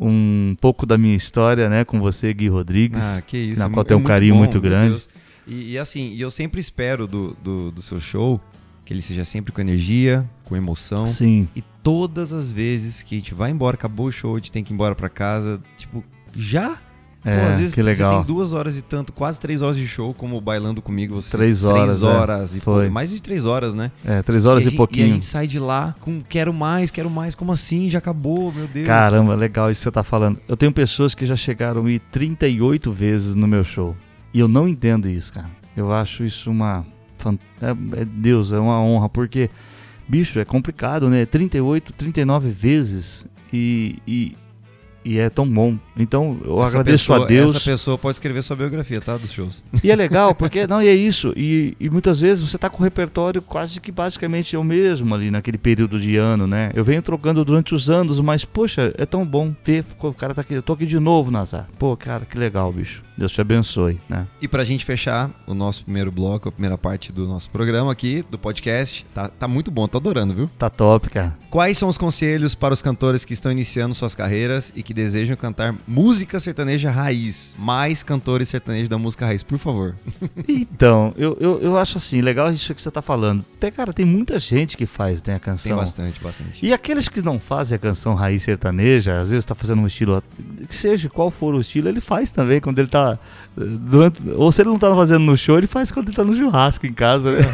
um pouco da minha história, né, com você, Gui Rodrigues Ah, que isso. na é qual mu- tem é um carinho muito meu grande. E, e assim, eu sempre espero do, do, do seu show que ele seja sempre com energia, com emoção. Sim. E todas as vezes que a gente vai embora, acabou o show, a gente tem que ir embora pra casa, tipo, já? É, Pô, às vezes que você legal. tem duas horas e tanto, quase três horas de show, como bailando comigo. Você Três fez horas, Três é. horas e Foi. pô, mais de três horas, né? É, três horas e, e, gente- pouquinho. E a gente sai de lá com quero mais, quero mais. Como assim? Já acabou, meu Deus. Caramba, legal isso que você tá falando. Eu tenho pessoas que já chegaram ir 38 vezes no meu show. E eu não entendo isso, cara. Eu acho isso uma. É, é Deus, é uma honra, porque, bicho, é complicado, né? 38, 39 vezes e. e e é tão bom. Então, eu Essa agradeço pessoa- a Deus. Essa pessoa pode escrever sua biografia, tá? Dos shows. E é legal, porque não, e é isso. E, e muitas vezes você tá com o repertório quase que basicamente é o mesmo ali naquele período de ano, né? Eu venho trocando durante os anos, mas, poxa, é tão bom ver. O cara tá aqui, eu tô aqui de novo, Nazar. Pô, cara, que legal, bicho. Deus te abençoe, né? E pra gente fechar o nosso primeiro bloco, a primeira parte do nosso programa aqui, do podcast, tá, tá muito bom, tô adorando, viu? Tá top, cara. Quais são os conselhos para os cantores que estão iniciando suas carreiras e que desejam cantar música sertaneja raiz? Mais cantores sertanejos da música raiz, por favor. Então, eu, eu, eu acho assim, legal isso que você tá falando. Até, cara, tem muita gente que faz, né, a canção. Tem bastante, bastante. E aqueles que não fazem a canção raiz sertaneja, às vezes tá fazendo um estilo, seja qual for o estilo, ele faz também quando ele tá durante, ou se ele não tá fazendo no show, ele faz quando ele tá no churrasco em casa, né?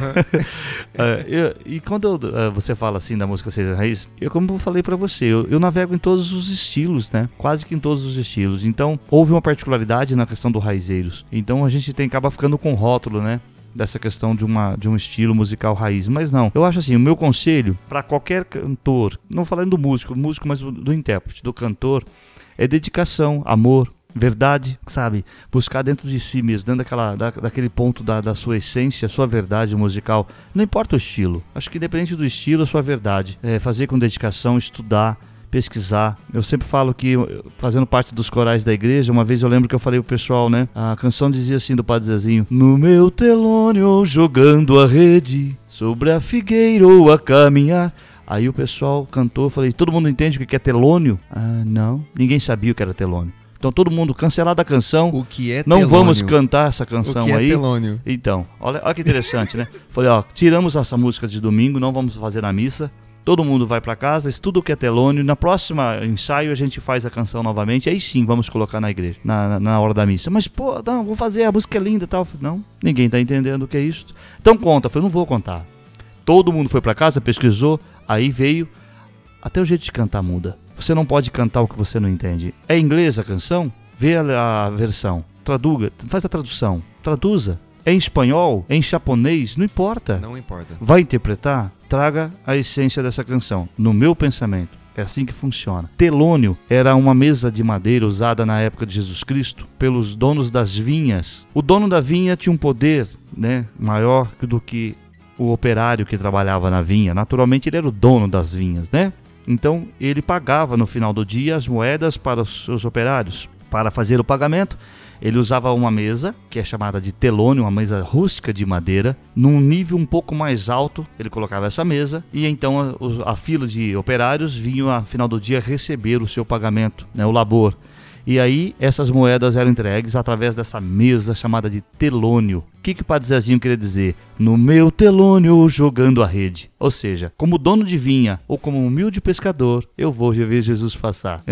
É, eu- e quando eu, eh, você fala assim da música seja raiz, eu como eu falei pra você, eu, eu navego em todos os estilos, né? Quase que em todos os estilos. Então, houve uma particularidade na questão do raizeiros. Então, a gente tem acaba ficando com rótulo, né? dessa questão de, uma, de um estilo musical raiz. Mas não, eu acho assim, o meu conselho para qualquer cantor, não falando do músico, músico, mas do, intérprete, do cantor, é dedicação, amor, verdade, sabe? Buscar dentro de si mesmo, dentro daquela, da, daquele ponto da, da sua essência, sua verdade musical. Não importa o estilo. Acho que independente do estilo, a sua verdade. É fazer com dedicação, estudar, pesquisar. Eu sempre falo que, fazendo parte dos corais da igreja, uma vez eu lembro que eu falei pro pessoal, né? A canção dizia assim do Padre Zezinho: No meu telônio jogando a rede, sobre a figueira ou a caminhar. Aí o pessoal cantou, eu falei: Todo mundo entende o que é telônio? Ah, não. Ninguém sabia o que era telônio. Então todo mundo cancelada a canção. O que é Não telônio? vamos cantar essa O canção que é aí. telônio? Então, olha, olha que interessante, né? Falei, ó, tiramos essa música de domingo, não vamos fazer na missa. Todo mundo vai pra casa, estuda o que é telônio. Na próxima ensaio a gente faz a canção novamente. Aí sim vamos colocar na igreja, na, na, hora da missa. Mas, pô, não, vou fazer, a música é linda e tal. Não, ninguém tá entendendo o que é isso. Então conta. Eu Falei, não vou contar. Todo mundo foi pra casa, pesquisou, aí veio. Até o jeito de cantar muda. Você não pode cantar o que você não entende. É inglês a canção? Vê a, a versão. Traduga, faz a tradução. Traduza. É em espanhol? É em japonês? Não importa. Não importa. Vai interpretar? Traga a essência dessa canção. No meu pensamento. É assim que funciona. Telônio era uma mesa de madeira usada na época de Jesus Cristo pelos donos das vinhas. O dono da vinha tinha um poder né, maior do que o operário que trabalhava na vinha. Naturalmente, ele era o dono das vinhas, né? Então, ele pagava no final do dia as moedas para os seus operários. Para fazer o pagamento, ele usava uma mesa, que é chamada de telônio, uma mesa rústica de madeira. Num nível um pouco mais alto, ele colocava essa mesa e então a, a fila de operários vinham, ao final do dia, receber o seu pagamento, né, o labor. E aí, essas moedas eram entregues através dessa mesa chamada de telônio. O que, que o Padre Zezinho queria dizer? No meu telônio jogando a rede. Ou seja, como dono de vinha ou como humilde pescador, eu vou ver Jesus passar.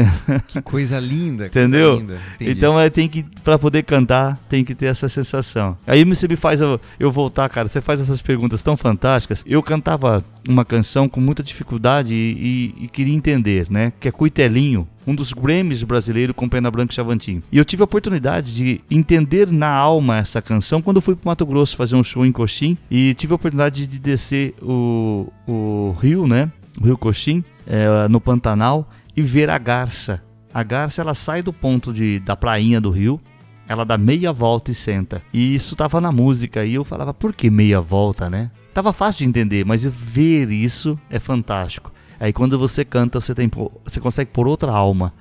Que coisa linda. coisa Entendeu? linda. Entendi. Então é, tem que, pra poder cantar, tem que ter essa sensação. Aí você me faz eu, eu voltar, cara. Você faz essas perguntas tão fantásticas. Eu cantava uma canção com muita dificuldade e, e- e queria entender, né? Que é Cuitelinho, um dos Grammys brasileiros com Pena Branca e Chavantinho. E eu tive a oportunidade de entender na alma essa canção quando fui pro Mato Grosso fazer um show em Coxim e tive a oportunidade de descer o, o rio, né? O rio Coxim, é, no Pantanal e ver a garça. A garça ela sai do ponto de, da prainha do rio, ela dá meia volta e senta. E isso tava na música e eu falava, por que meia volta, né? Tava fácil de entender, mas ver isso é fantástico. Aí quando você canta, você, tem, você consegue pôr outra alma.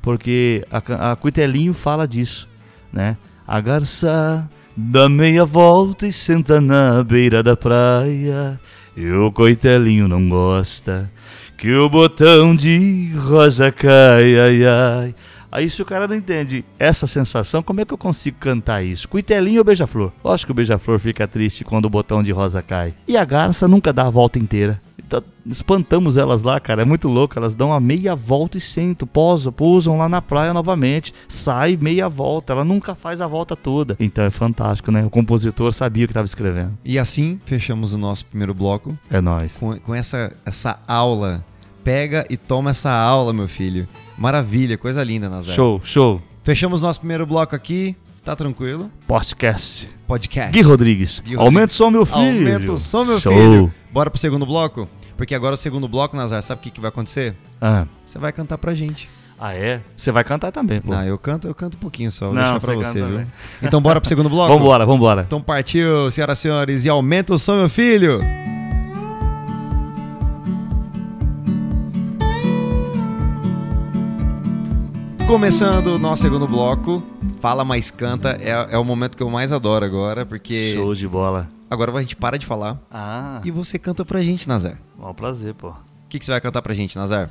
Porque a, a Cuitelinho fala disso, né? A garça dá meia volta e senta na beira da praia. E o coitelinho não gosta que o botão de rosa cai, ai, ai. Aí se o cara não entende essa sensação, como é que eu consigo cantar isso? Cuitelinho ou beija-flor? Lógico que o beija-flor fica triste quando o botão de rosa cai. E a garça nunca dá a volta inteira. Então, espantamos elas lá, cara. É muito louco. Elas dão uma meia volta e sentam, posam, pousam lá na praia novamente. Sai meia volta. Ela nunca faz a volta toda. Então é fantástico, né? O compositor sabia o que estava escrevendo. E assim fechamos o nosso primeiro bloco É nóis. com, com essa, essa aula. Pega e toma essa aula, meu filho. Maravilha, coisa linda, Nazar. Show, show. Fechamos nosso primeiro bloco aqui. Tá tranquilo? Podcast. Podcast. Gui Rodrigues. Gui Aumenta o Rodrigues. som, meu filho. Aumenta o som, meu Show. filho. Bora pro segundo bloco? Porque agora o segundo bloco, Nazar, sabe o que, que vai acontecer? Ah. Você vai cantar pra gente. Ah, é? Você vai cantar também, pô. Não, eu canto, eu canto um pouquinho só, vou Não, deixar pra você viu? também. Então bora pro segundo bloco? Vambora, vambora. Então partiu, senhoras e senhores, e aumenta o som, meu filho! Começando o nosso segundo bloco, Fala Mais Canta, é, é o momento que eu mais adoro agora, porque Show de bola. agora a gente para de falar Ah, e você canta pra gente, Nazar. é um prazer, pô. O que, que você vai cantar pra gente, Nazar?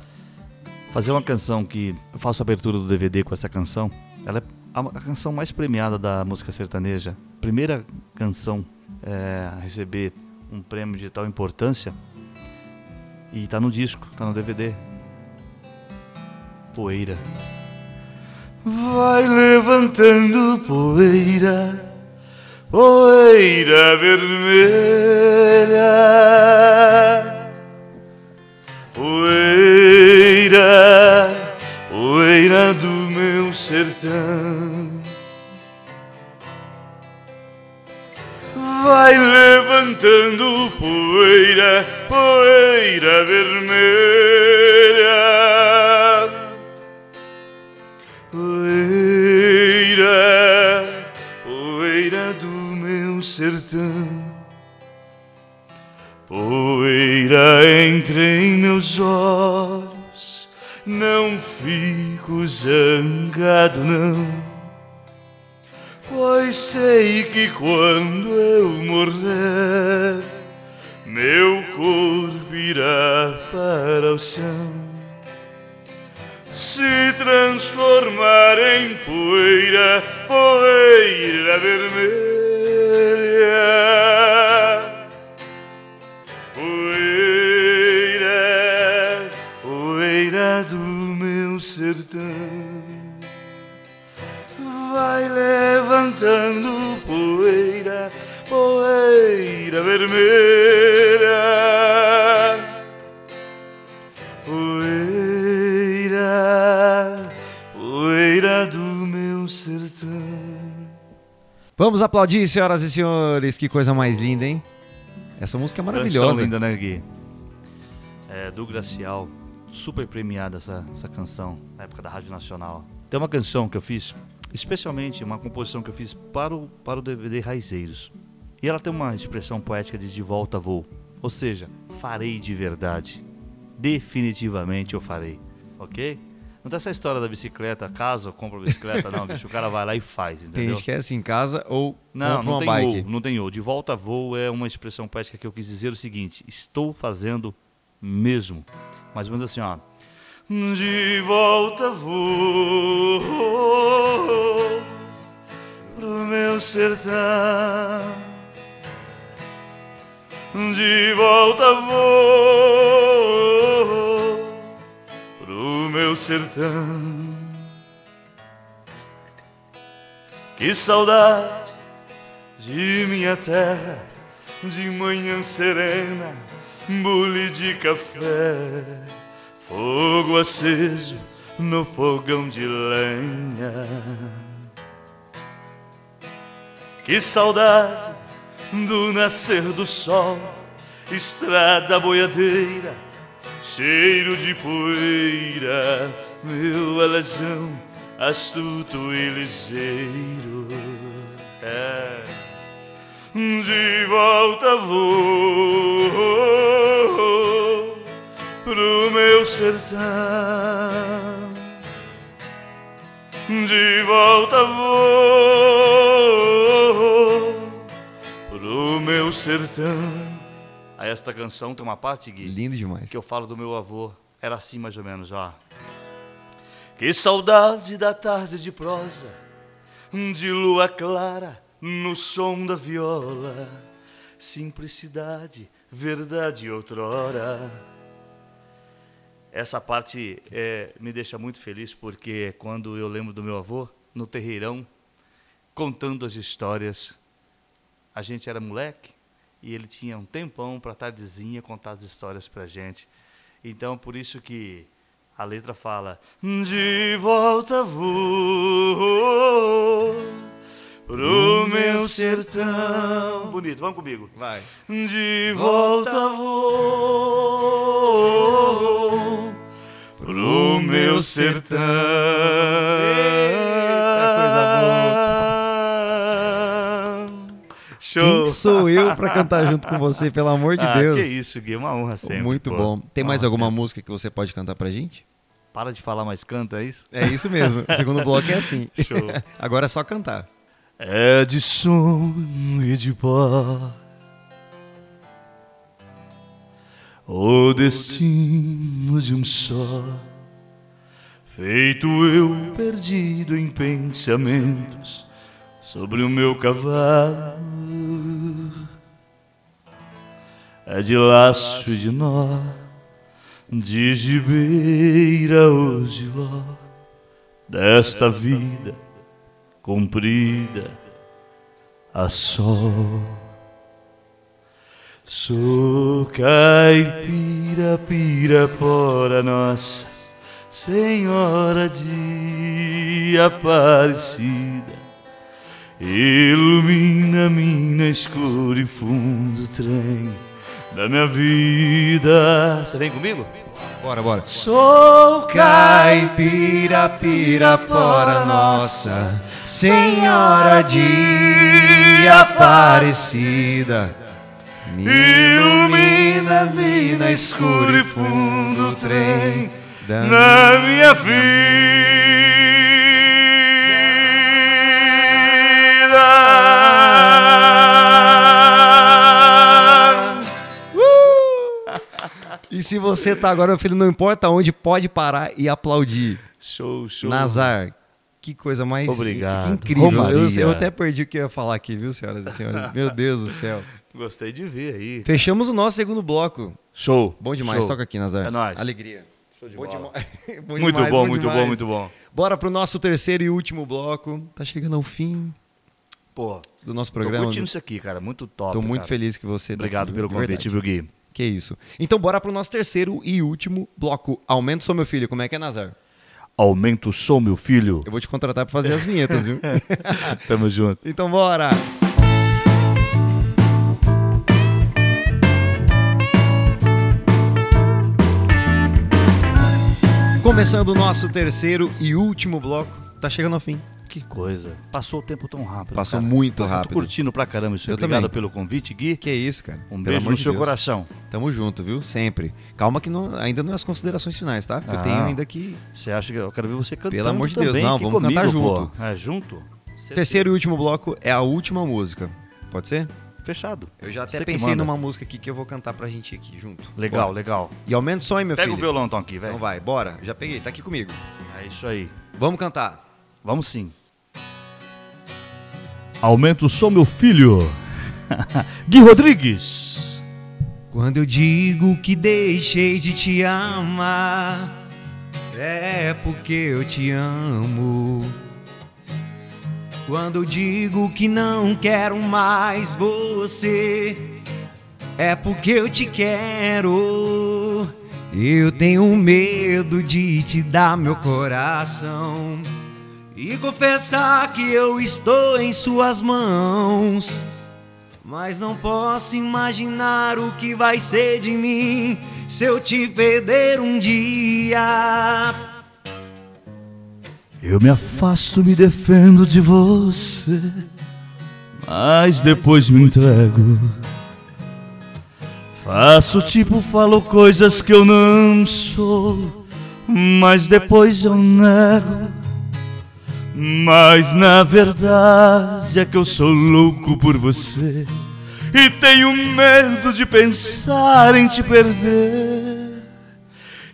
Fazer uma canção que eu faço a abertura do DVD com essa canção. Ela é a, a canção mais premiada da música sertaneja. Primeira canção é, a receber um prêmio de tal importância. E tá no disco, tá no DVD. Poeira. Vai levantando poeira, poeira vermelha. Poeira, poeira do meu sertão. Vai levantando poeira, poeira vermelha. Poeira entre em meus olhos, não fico zangado não, pois sei que quando eu morrer, meu corpo irá para o chão, se transformar em poeira, poeira vermelha. Sertão, vai levantando poeira, poeira vermelha. Poeira, poeira do meu sertão. Vamos aplaudir, senhoras e senhores, que coisa mais linda, hein? Essa música é maravilhosa. Canção linda, né, Gui? É, do Gracial, super premiada essa, essa canção, na época da Rádio Nacional. Tem uma canção que eu fiz, especialmente uma composição que eu fiz para o, para o DVD Raizeiros. E ela tem uma expressão poética de de volta vou. Ou seja, farei de verdade. Definitivamente eu farei. Ok? Não tem essa história da bicicleta, casa, compra bicicleta, não, bicho. O cara vai lá e faz, Tem entendeu? gente que é assim, em casa ou Não, compra não uma tem bike. ou, não tem ou. De volta a voo é uma expressão poética que eu quis dizer o seguinte: estou fazendo mesmo. Mais ou menos assim, ó. De volta vou pro meu sertão. De volta vou pro meu sertão. Que saudade de minha terra, de manhã serena, bule de café, fogo aceso no fogão de lenha. Que saudade do nascer do sol, estrada boiadeira, cheiro de poeira, meu alazão astuto e ligeiro. É. De volta vou pro meu sertão. De volta vou pro meu sertão. Aí esta canção tem uma parte, Gui, Lindo demais. que eu falo do meu avô. Era assim mais ou menos, ó. Que saudade da tarde de prosa, de lua clara no som da viola, simplicidade, verdade outrora. Essa parte é, me deixa muito feliz porque quando eu lembro do meu avô no terreirão contando as histórias, a gente era moleque e ele tinha um tempão para tardezinha contar as histórias para gente. Então por isso que a letra fala: De volta vou pro meu sertão. Bonito, vamos comigo. Vai. De volta vou pro meu sertão. Eita, coisa Show. Quem sou eu pra cantar junto com você, pelo amor de ah, Deus? Que isso, Gui, uma honra sempre. Muito pô. bom. Tem mais alguma sempre. música que você pode cantar pra gente? Para de falar, mas canta, é isso? É isso mesmo. O segundo bloco é assim. Show. Agora é só cantar. É de sonho e de pó O destino de um só. Feito eu perdido em pensamentos Sobre o meu cavalo. É de laço e de nó De gibeira ou de ló. Desta vida comprida a sol. Sou caipira, pirapora nossa, Senhora de Aparecida. Ilumina-me na escuro e fundo trem da minha vida. Você vem comigo? Bora, bora. Sou Caipira, pirapora nossa, Senhora de Aparecida. Me ilumina-me na escuro e fundo do trem da na minha vida. E se você tá agora, meu filho, não importa onde, pode parar e aplaudir. Show, show. Nazar, que coisa mais Obrigado. que incrível. Eu, eu até perdi o que eu ia falar aqui, viu, senhoras e senhores? Meu Deus do céu. Gostei de ver aí. Fechamos o nosso segundo bloco. Show. Bom demais, show. toca aqui, Nazar. É nóis. Alegria. Show de Bom bola. demais. Bom Muito demais, bom, muito demais. bom, muito bom. Bora pro nosso terceiro e último bloco. Tá chegando ao fim Pô, do nosso tô programa. curtindo isso aqui, cara. Muito top. Tô muito cara. feliz que você tá Obrigado aqui, pelo convite, viu, Gui? Que isso. Então bora pro nosso terceiro e último bloco. Aumenta o som, meu filho. Como é que é, Nazar? Aumenta o som, meu filho. Eu vou te contratar pra fazer as vinhetas, viu? Tamo junto. então bora! Começando o nosso terceiro e último bloco. Tá chegando ao fim. Que coisa. Passou o tempo tão rápido. Passou cara. muito Tô rápido. curtindo pra caramba isso. Eu Obrigado também. pelo convite, Gui. Que isso, cara. Um Pelo beijo no de seu Deus. coração. Tamo junto, viu? Sempre. Calma que não- ainda não é as considerações finais, tá? Que eu Ah. tenho ainda que... Você acha que eu quero ver você cantando Pelo amor de Deus, não, vamos comigo, cantar pô. junto. É, junto? Certeza. Terceiro e último bloco é a última música. Pode ser? Fechado. Eu já até Você pensei numa música aqui que eu vou cantar pra gente aqui junto. Legal, Bora. legal. E aumenta o som aí, meu Pega filho. o violão então aqui, velho. Então vai, bora. Já peguei, tá aqui comigo. É isso aí. Vamos cantar. Vamos sim. Aumenta o som, meu filho. Gui Rodrigues. Quando eu digo que deixei de te amar, é porque eu te amo. Quando eu digo que não quero mais você, é porque eu te quero. Eu tenho medo de te dar meu coração e confessar que eu estou em suas mãos. Mas não posso imaginar o que vai ser de mim se eu te perder um dia. Eu me afasto, me defendo de você, mas depois me entrego. Faço tipo, falo coisas que eu não sou, mas depois eu nego. Mas na verdade é que eu sou louco por você e tenho medo de pensar em te perder.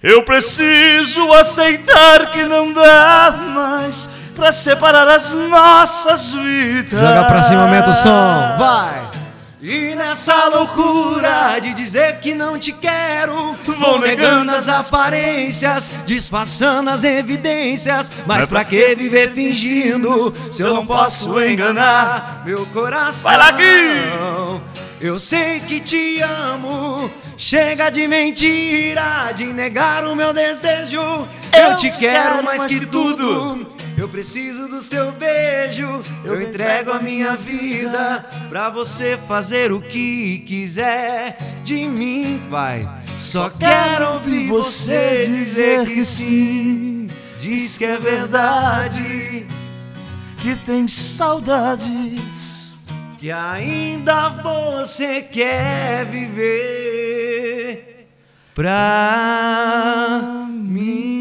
Eu preciso aceitar que não dá mais pra separar as nossas vidas. Joga pra cima, aumenta o som, vai! E nessa loucura de dizer que não te quero, vou negando as aparências, disfarçando as evidências. Mas pra que viver fingindo se eu não posso enganar meu coração? Vai lá, Gui! Eu sei que te amo. Chega de mentira, de negar o meu desejo. Eu, te quero mais que tudo. Eu preciso do seu beijo. Eu entrego a minha vida pra você fazer o que quiser de mim. Vai. Só quero ouvir você dizer que sim. Diz que é verdade. que tem saudades. Que ainda você quer viver pra mim.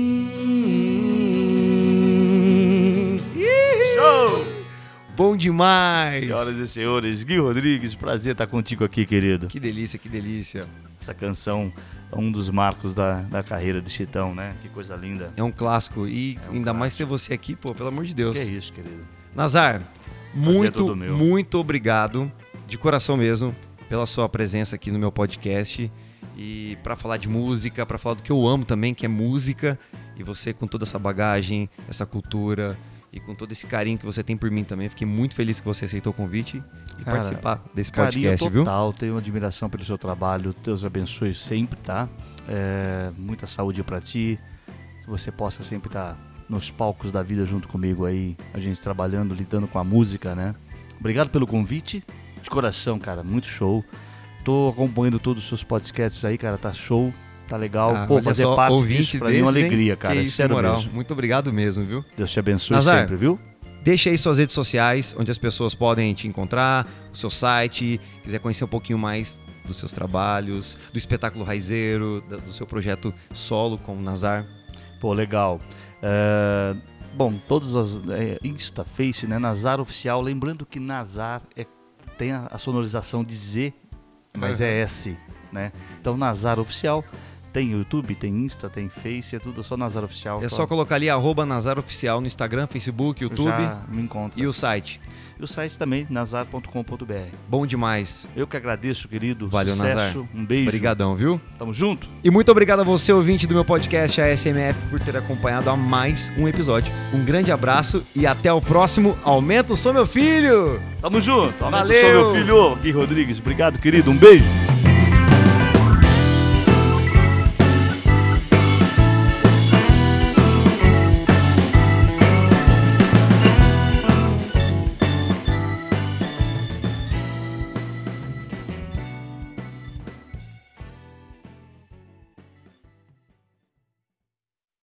Bom demais! Senhoras e senhores, Gui Rodrigues, prazer estar contigo aqui, querido. Que delícia, que delícia. Essa canção é um dos marcos da, da carreira do Chitão, né? Que coisa linda. É um clássico e um ainda mais ter você aqui, pô, pelo amor de Deus. Que é isso, querido. Nazar, muito, muito obrigado, de coração mesmo, pela sua presença aqui no meu podcast e para falar de música, para falar do que eu amo também, que é música, e você com toda essa bagagem, essa cultura e com todo esse carinho que você tem por mim também. Fiquei muito feliz que você aceitou o convite e Cara, participar desse podcast, viu? total, tenho admiração pelo seu trabalho. Deus abençoe sempre, tá? É, muita saúde pra ti. Que você possa sempre estar nos palcos da vida junto comigo aí, a gente trabalhando, lidando com a música, né? Obrigado pelo convite. De coração, cara, muito show. Tô acompanhando todos os seus podcasts aí, cara, tá show, tá legal. Ah, Pô, fazer só, parte ouvinte disso pra mim é uma alegria, cara. Que isso, sério moral. mesmo. Muito obrigado mesmo, viu? Deus te abençoe Nazar. sempre, viu? Deixa aí suas redes sociais, onde as pessoas podem te encontrar, o seu site, quiser conhecer um pouquinho mais dos seus trabalhos, do espetáculo raizeiro, do seu projeto solo com o Nazar. Pô, legal. É, bom, todos os é, Insta, Face, né? Nazar Oficial. Lembrando que Nazar é, tem a, a sonorização de Z, mas é S, né? Então Nazar Oficial tem YouTube, tem Insta, tem Face, é tudo só Nazar Oficial. É só colocar ali arroba Nazar Oficial no Instagram, Facebook, YouTube Já me encontra. e o site. E o site também, nazar.com.br. Bom demais. Eu que agradeço, querido. Valeu, Sucesso, Nazar. Um beijo. Obrigadão, viu? Tamo junto. E muito obrigado a você, ouvinte do meu podcast ASMF, por ter acompanhado a mais um episódio. Um grande abraço e até o próximo Aumenta o Som Meu Filho! Tamo junto. Aumenta o Valeu. som, meu filho. Gui Rodrigues. Obrigado, querido. Um beijo.